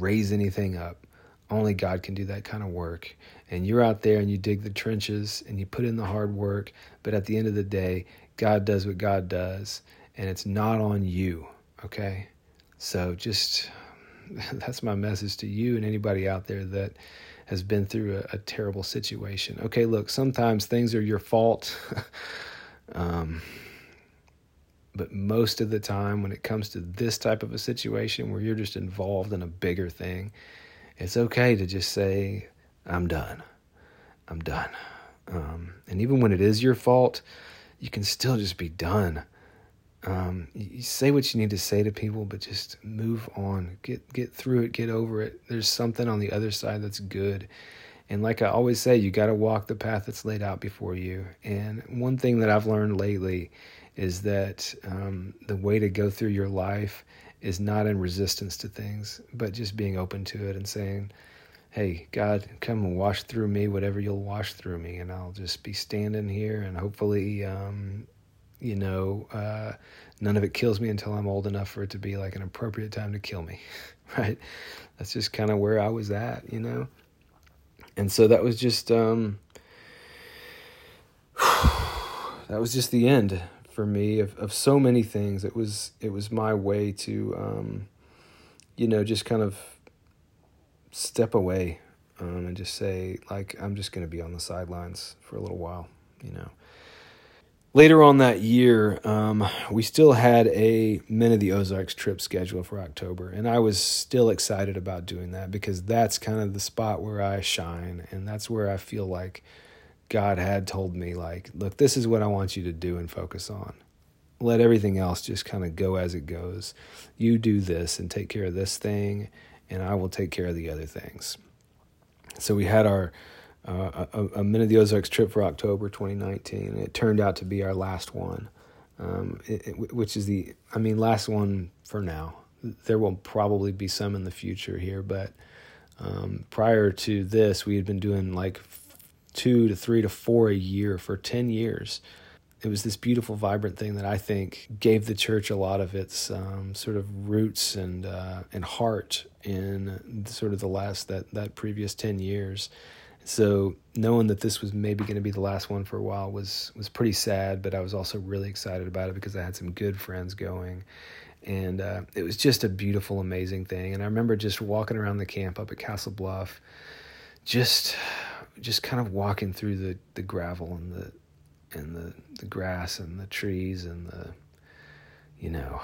raise anything up. Only God can do that kind of work. And you're out there and you dig the trenches and you put in the hard work. But at the end of the day, God does what God does. And it's not on you. Okay? So just that's my message to you and anybody out there that has been through a, a terrible situation. Okay, look, sometimes things are your fault. um, but most of the time, when it comes to this type of a situation where you're just involved in a bigger thing, it's okay to just say, I'm done. I'm done. Um, and even when it is your fault, you can still just be done. Um, you say what you need to say to people, but just move on. Get get through it. Get over it. There's something on the other side that's good. And like I always say, you got to walk the path that's laid out before you. And one thing that I've learned lately is that um, the way to go through your life is not in resistance to things, but just being open to it and saying, Hey, God, come and wash through me whatever you'll wash through me. And I'll just be standing here and hopefully um, you know, uh, none of it kills me until I'm old enough for it to be like an appropriate time to kill me, right? That's just kind of where I was at, you know? And so that was just, um, that was just the end for me of, of so many things. It was, it was my way to, um, you know, just kind of step away um, and just say, like, I'm just going to be on the sidelines for a little while, you know later on that year, um, we still had a Men of the Ozarks trip scheduled for October, and I was still excited about doing that because that's kind of the spot where I shine, and that's where I feel like God had told me, like, look, this is what I want you to do and focus on. Let everything else just kind of go as it goes. You do this and take care of this thing, and I will take care of the other things. So we had our uh, a, a Men of the Ozarks trip for October 2019. And it turned out to be our last one, um, it, it, which is the, I mean, last one for now. There will probably be some in the future here, but um, prior to this, we had been doing like two to three to four a year for 10 years. It was this beautiful, vibrant thing that I think gave the church a lot of its um, sort of roots and uh, and heart in sort of the last that that previous ten years so knowing that this was maybe going to be the last one for a while was was pretty sad, but I was also really excited about it because I had some good friends going, and uh, it was just a beautiful, amazing thing. And I remember just walking around the camp up at Castle Bluff, just just kind of walking through the, the gravel and the and the, the grass and the trees and the you know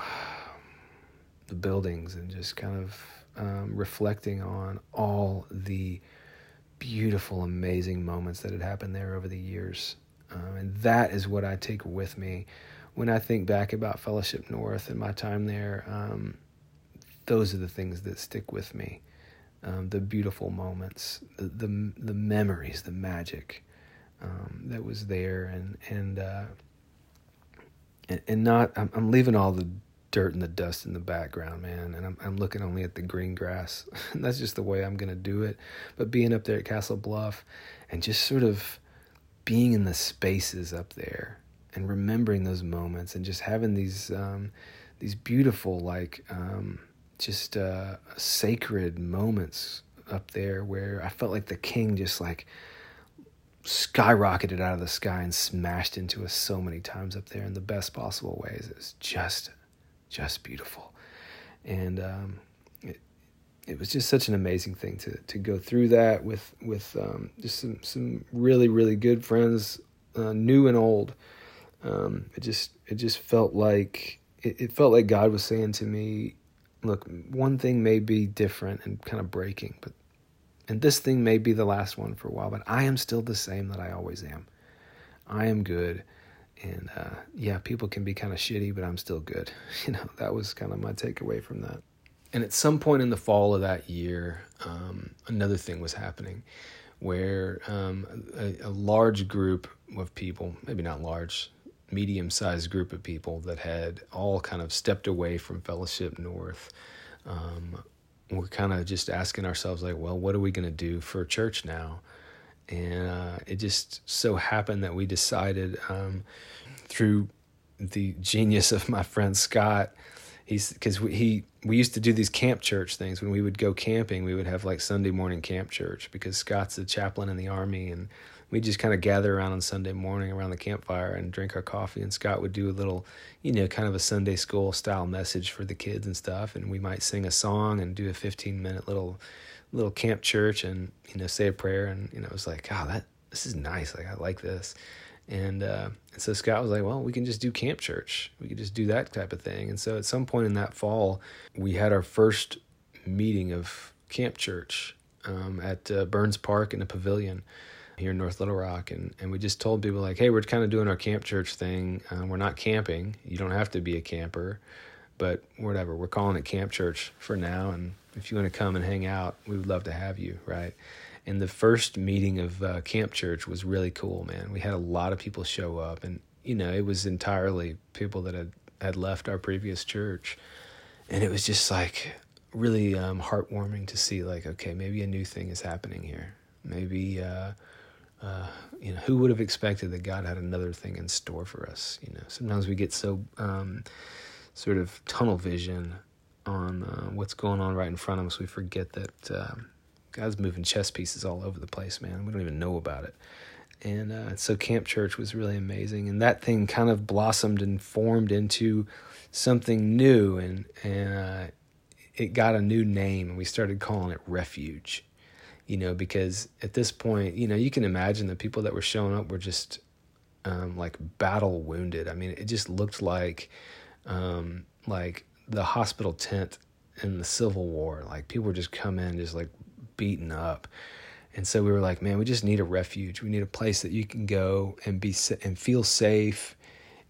the buildings and just kind of um, reflecting on all the beautiful, amazing moments that had happened there over the years. Um, and that is what I take with me when I think back about Fellowship North and my time there. Um, those are the things that stick with me. Um, the beautiful moments, the, the, the memories, the magic um, that was there, and and uh, and, and not. I'm, I'm leaving all the dirt and the dust in the background, man. And I'm I'm looking only at the green grass. that's just the way I'm gonna do it. But being up there at Castle Bluff and just sort of being in the spaces up there and remembering those moments and just having these um, these beautiful like um, just uh, sacred moments up there where I felt like the king just like skyrocketed out of the sky and smashed into us so many times up there in the best possible ways. It was just, just beautiful, and um, it it was just such an amazing thing to to go through that with with um, just some some really really good friends, uh, new and old. Um, it just it just felt like it, it felt like God was saying to me, "Look, one thing may be different and kind of breaking, but and this thing may be the last one for a while, but I am still the same that I always am. I am good. And uh, yeah, people can be kind of shitty, but I'm still good. You know, that was kind of my takeaway from that. And at some point in the fall of that year, um, another thing was happening where um, a, a large group of people, maybe not large, medium sized group of people that had all kind of stepped away from Fellowship North um, we're kind of just asking ourselves like well what are we going to do for church now and uh, it just so happened that we decided um, through the genius of my friend scott he's because we, he we used to do these camp church things when we would go camping we would have like sunday morning camp church because scott's a chaplain in the army and we just kind of gather around on Sunday morning around the campfire and drink our coffee. And Scott would do a little, you know, kind of a Sunday school style message for the kids and stuff. And we might sing a song and do a 15 minute little, little camp church and, you know, say a prayer. And, you know, it was like, oh, that, this is nice. Like, I like this. And, uh, and so Scott was like, well, we can just do camp church. We could just do that type of thing. And so at some point in that fall, we had our first meeting of camp church um, at uh, Burns Park in a pavilion here in North Little Rock, and, and we just told people like, hey, we're kind of doing our camp church thing. Uh, we're not camping. You don't have to be a camper, but whatever. We're calling it camp church for now, and if you want to come and hang out, we would love to have you, right? And the first meeting of uh, camp church was really cool, man. We had a lot of people show up, and you know, it was entirely people that had had left our previous church, and it was just like really um, heartwarming to see like okay maybe a new thing is happening here maybe uh, uh, you know, who would have expected that God had another thing in store for us? You know, sometimes we get so um, sort of tunnel vision on uh, what's going on right in front of us, we forget that uh, God's moving chess pieces all over the place, man. We don't even know about it. And uh, so Camp Church was really amazing, and that thing kind of blossomed and formed into something new, and and uh, it got a new name, and we started calling it Refuge you know, because at this point, you know, you can imagine the people that were showing up were just um, like battle wounded. I mean, it just looked like um, like the hospital tent in the Civil War. Like people were just come in just like beaten up. And so we were like, man, we just need a refuge. We need a place that you can go and be and feel safe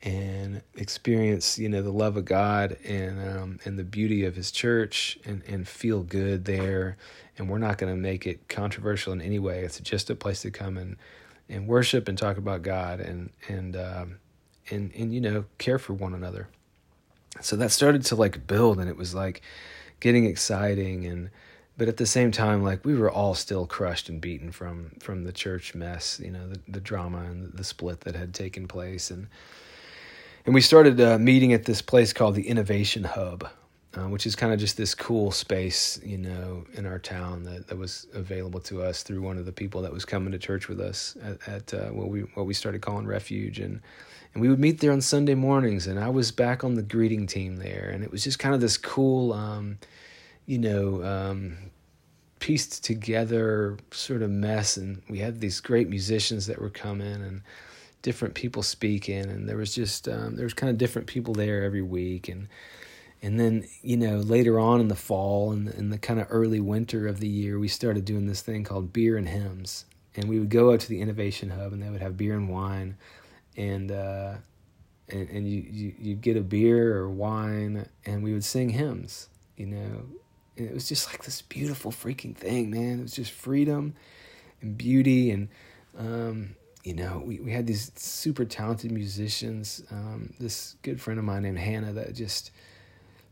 and experience, you know, the love of God and um, and the beauty of His church and and feel good there and we're not going to make it controversial in any way. It's just a place to come and and worship and talk about God and and um, and and you know care for one another. So that started to like build, and it was like getting exciting and but at the same time like we were all still crushed and beaten from from the church mess you know the, the drama and the split that had taken place and and we started uh, meeting at this place called the innovation hub uh, which is kind of just this cool space, you know, in our town that, that was available to us through one of the people that was coming to church with us at, at uh, what we what we started calling Refuge, and and we would meet there on Sunday mornings, and I was back on the greeting team there, and it was just kind of this cool, um, you know, um, pieced together sort of mess, and we had these great musicians that were coming and different people speaking, and there was just um, there was kind of different people there every week, and and then, you know, later on in the fall and in the kind of early winter of the year, we started doing this thing called beer and hymns. And we would go out to the Innovation Hub and they would have beer and wine. And, uh, and, and you, you, you'd get a beer or wine and we would sing hymns, you know. And it was just like this beautiful freaking thing, man. It was just freedom and beauty. And, um, you know, we, we had these super talented musicians. Um, this good friend of mine named Hannah that just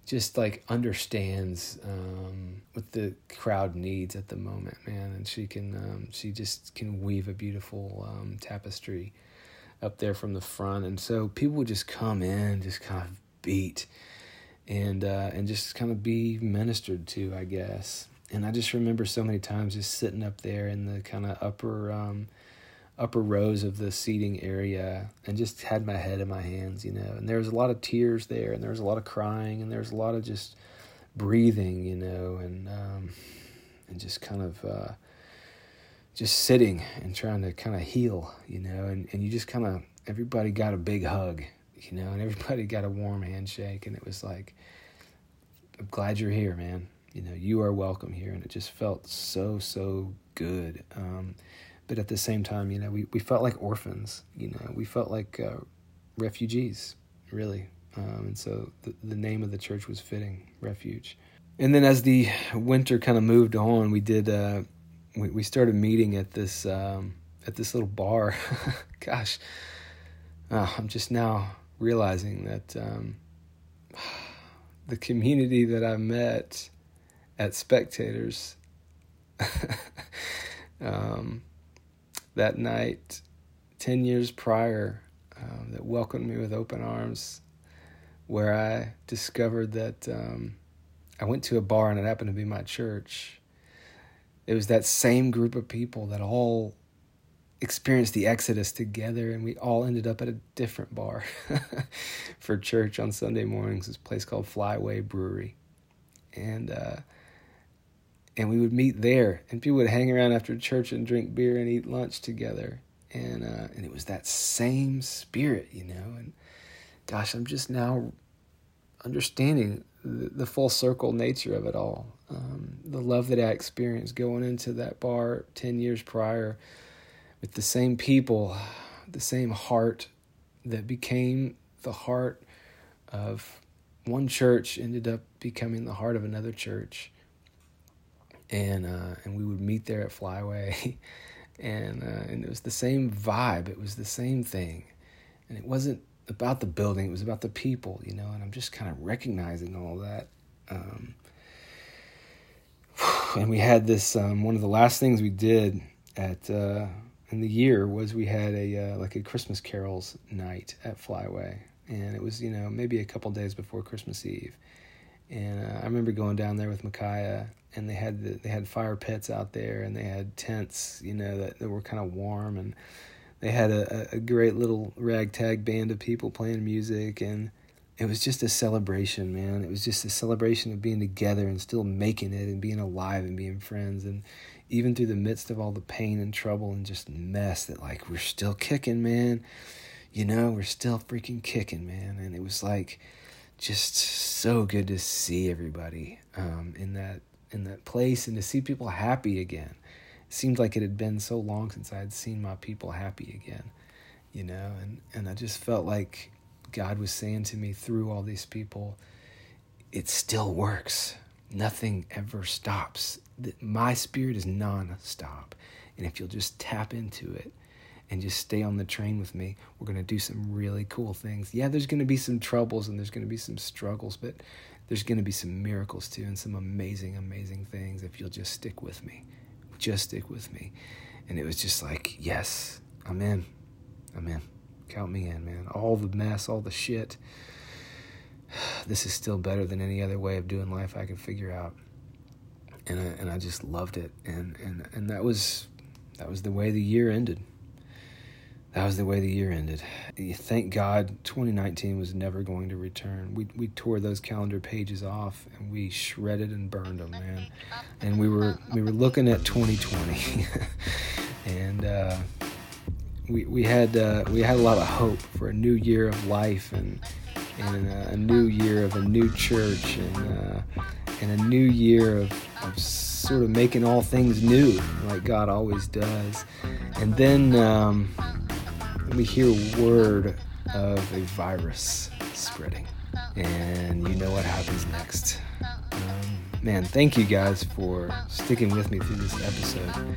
just like understands um, what the crowd needs at the moment, man. And she can, um, she just can weave a beautiful um, tapestry up there from the front. And so people would just come in, just kind of beat. and uh, and just kind of be ministered to, I guess. And I just remember so many times just sitting up there in the kind of upper um, upper rows of the seating area and just had my head in my hands, you know. And there was a lot of tears there, and there was a lot of crying, and there was a lot of just breathing, you know, and um, and just kind of uh, just sitting and trying to kind of heal, you know. And and you just kind of everybody got a big hug, you know, and everybody got a warm handshake, and it was like, I'm glad you're here, man. You know, you are welcome here, and it just felt so so good. Um, but at the same time, you know, we, we felt like orphans. You know, we felt like uh, refugees, really. Um, and so the, the name of the church was fitting, Refuge. And then as the winter kind of moved on, we did uh, we, we started meeting at this um, at this little bar. Gosh, uh, I'm just now realizing that um, the community that I met at Spectators um, that night, 10 years prior, um, that welcomed me with open arms, where I discovered that um, I went to a bar and it happened to be my church. It was that same group of people that all experienced the Exodus together, and we all ended up at a different bar for church on Sunday mornings. This place called Flyway Brewery, and uh, and we would meet there, and people would hang around after church and drink beer and eat lunch together, and uh, and it was that same spirit, you know. And gosh, I'm just now understanding the, full circle nature of it all. Um, the love that I experienced going into that bar ten years prior with the same people, the same heart that became the heart of one church ended up becoming the heart of another church and uh, and we would meet there at Flyway, and uh, and it was the same vibe. It was the same thing, and it wasn't about the building. It was about the people, you know. And I'm just kind of recognizing all that. Um, and we had this. Um, one of the last things we did at uh, in the year was we had a uh, like a Christmas carols night at Flyway, and it was you know maybe a couple days before Christmas Eve. And uh, I remember going down there with Micaiah and they had the, they had fire pits out there and they had tents you know that, that were kind of warm and they had a, a great little ragtag band of people playing music and it was just a celebration man. It was just a celebration of being together and still making it and being alive and being friends. And even through the midst of all the pain and trouble and just mess that like we're still kicking man. You know we're still freaking kicking man. And it was like just so good to see everybody um, in that in that place and to see people happy again. It seemed like it had been so long since I had seen my people happy again, you know, and, and I just felt like God was saying to me through all these people, it still works. Nothing ever stops. My spirit is non stop. And if you'll just tap into it and just stay on the train with me, we're going to do some really cool things. Yeah, there's going to be some troubles and there's going to be some struggles, but there's going to be some miracles too and some amazing, amazing things if you'll just stick with me. Just stick with me. And it was just like, yes, I'm in. I'm in. Count me in, man. All the mess, all the shit. This is still better than any other way of doing life I could figure out. And I, and I just loved it. And, and, and that was that was the way the year ended that was the way the year ended. Thank God 2019 was never going to return. We we tore those calendar pages off and we shredded and burned them, man. And we were we were looking at 2020, and uh, we we had uh, we had a lot of hope for a new year of life and and uh, a new year of a new church and uh, and a new year of, of sort of making all things new like God always does. And then. Um, we hear word of a virus spreading. And you know what happens next. Um, man, thank you guys for sticking with me through this episode.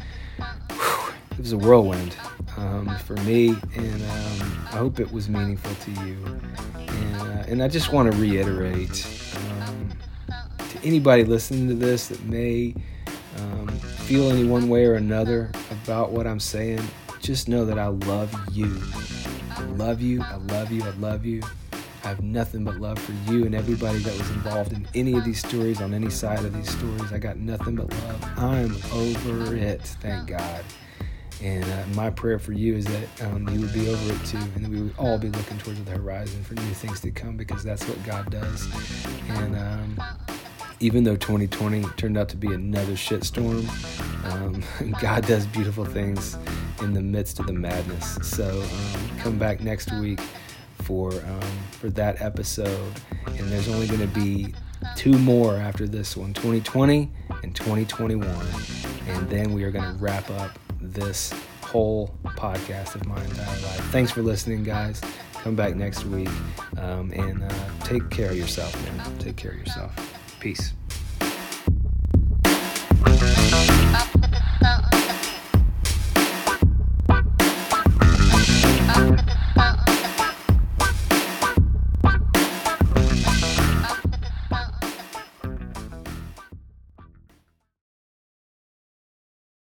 Whew, it was a whirlwind um, for me, and um, I hope it was meaningful to you. And, uh, and I just want to reiterate um, to anybody listening to this that may um, feel any one way or another about what I'm saying, just know that I love you. I love you. I love you. I love you. I have nothing but love for you and everybody that was involved in any of these stories, on any side of these stories. I got nothing but love. I'm over it, thank God. And uh, my prayer for you is that um, you would be over it too, and that we would all be looking towards the horizon for new things to come because that's what God does. And um, even though 2020 turned out to be another shitstorm, um, God does beautiful things in the midst of the madness. So um, come back next week for um, for that episode, and there's only going to be two more after this one 2020 and 2021 and then we are going to wrap up this whole podcast of my entire life. Thanks for listening guys. Come back next week um, and uh, take care of yourself man. Take care of yourself Peace.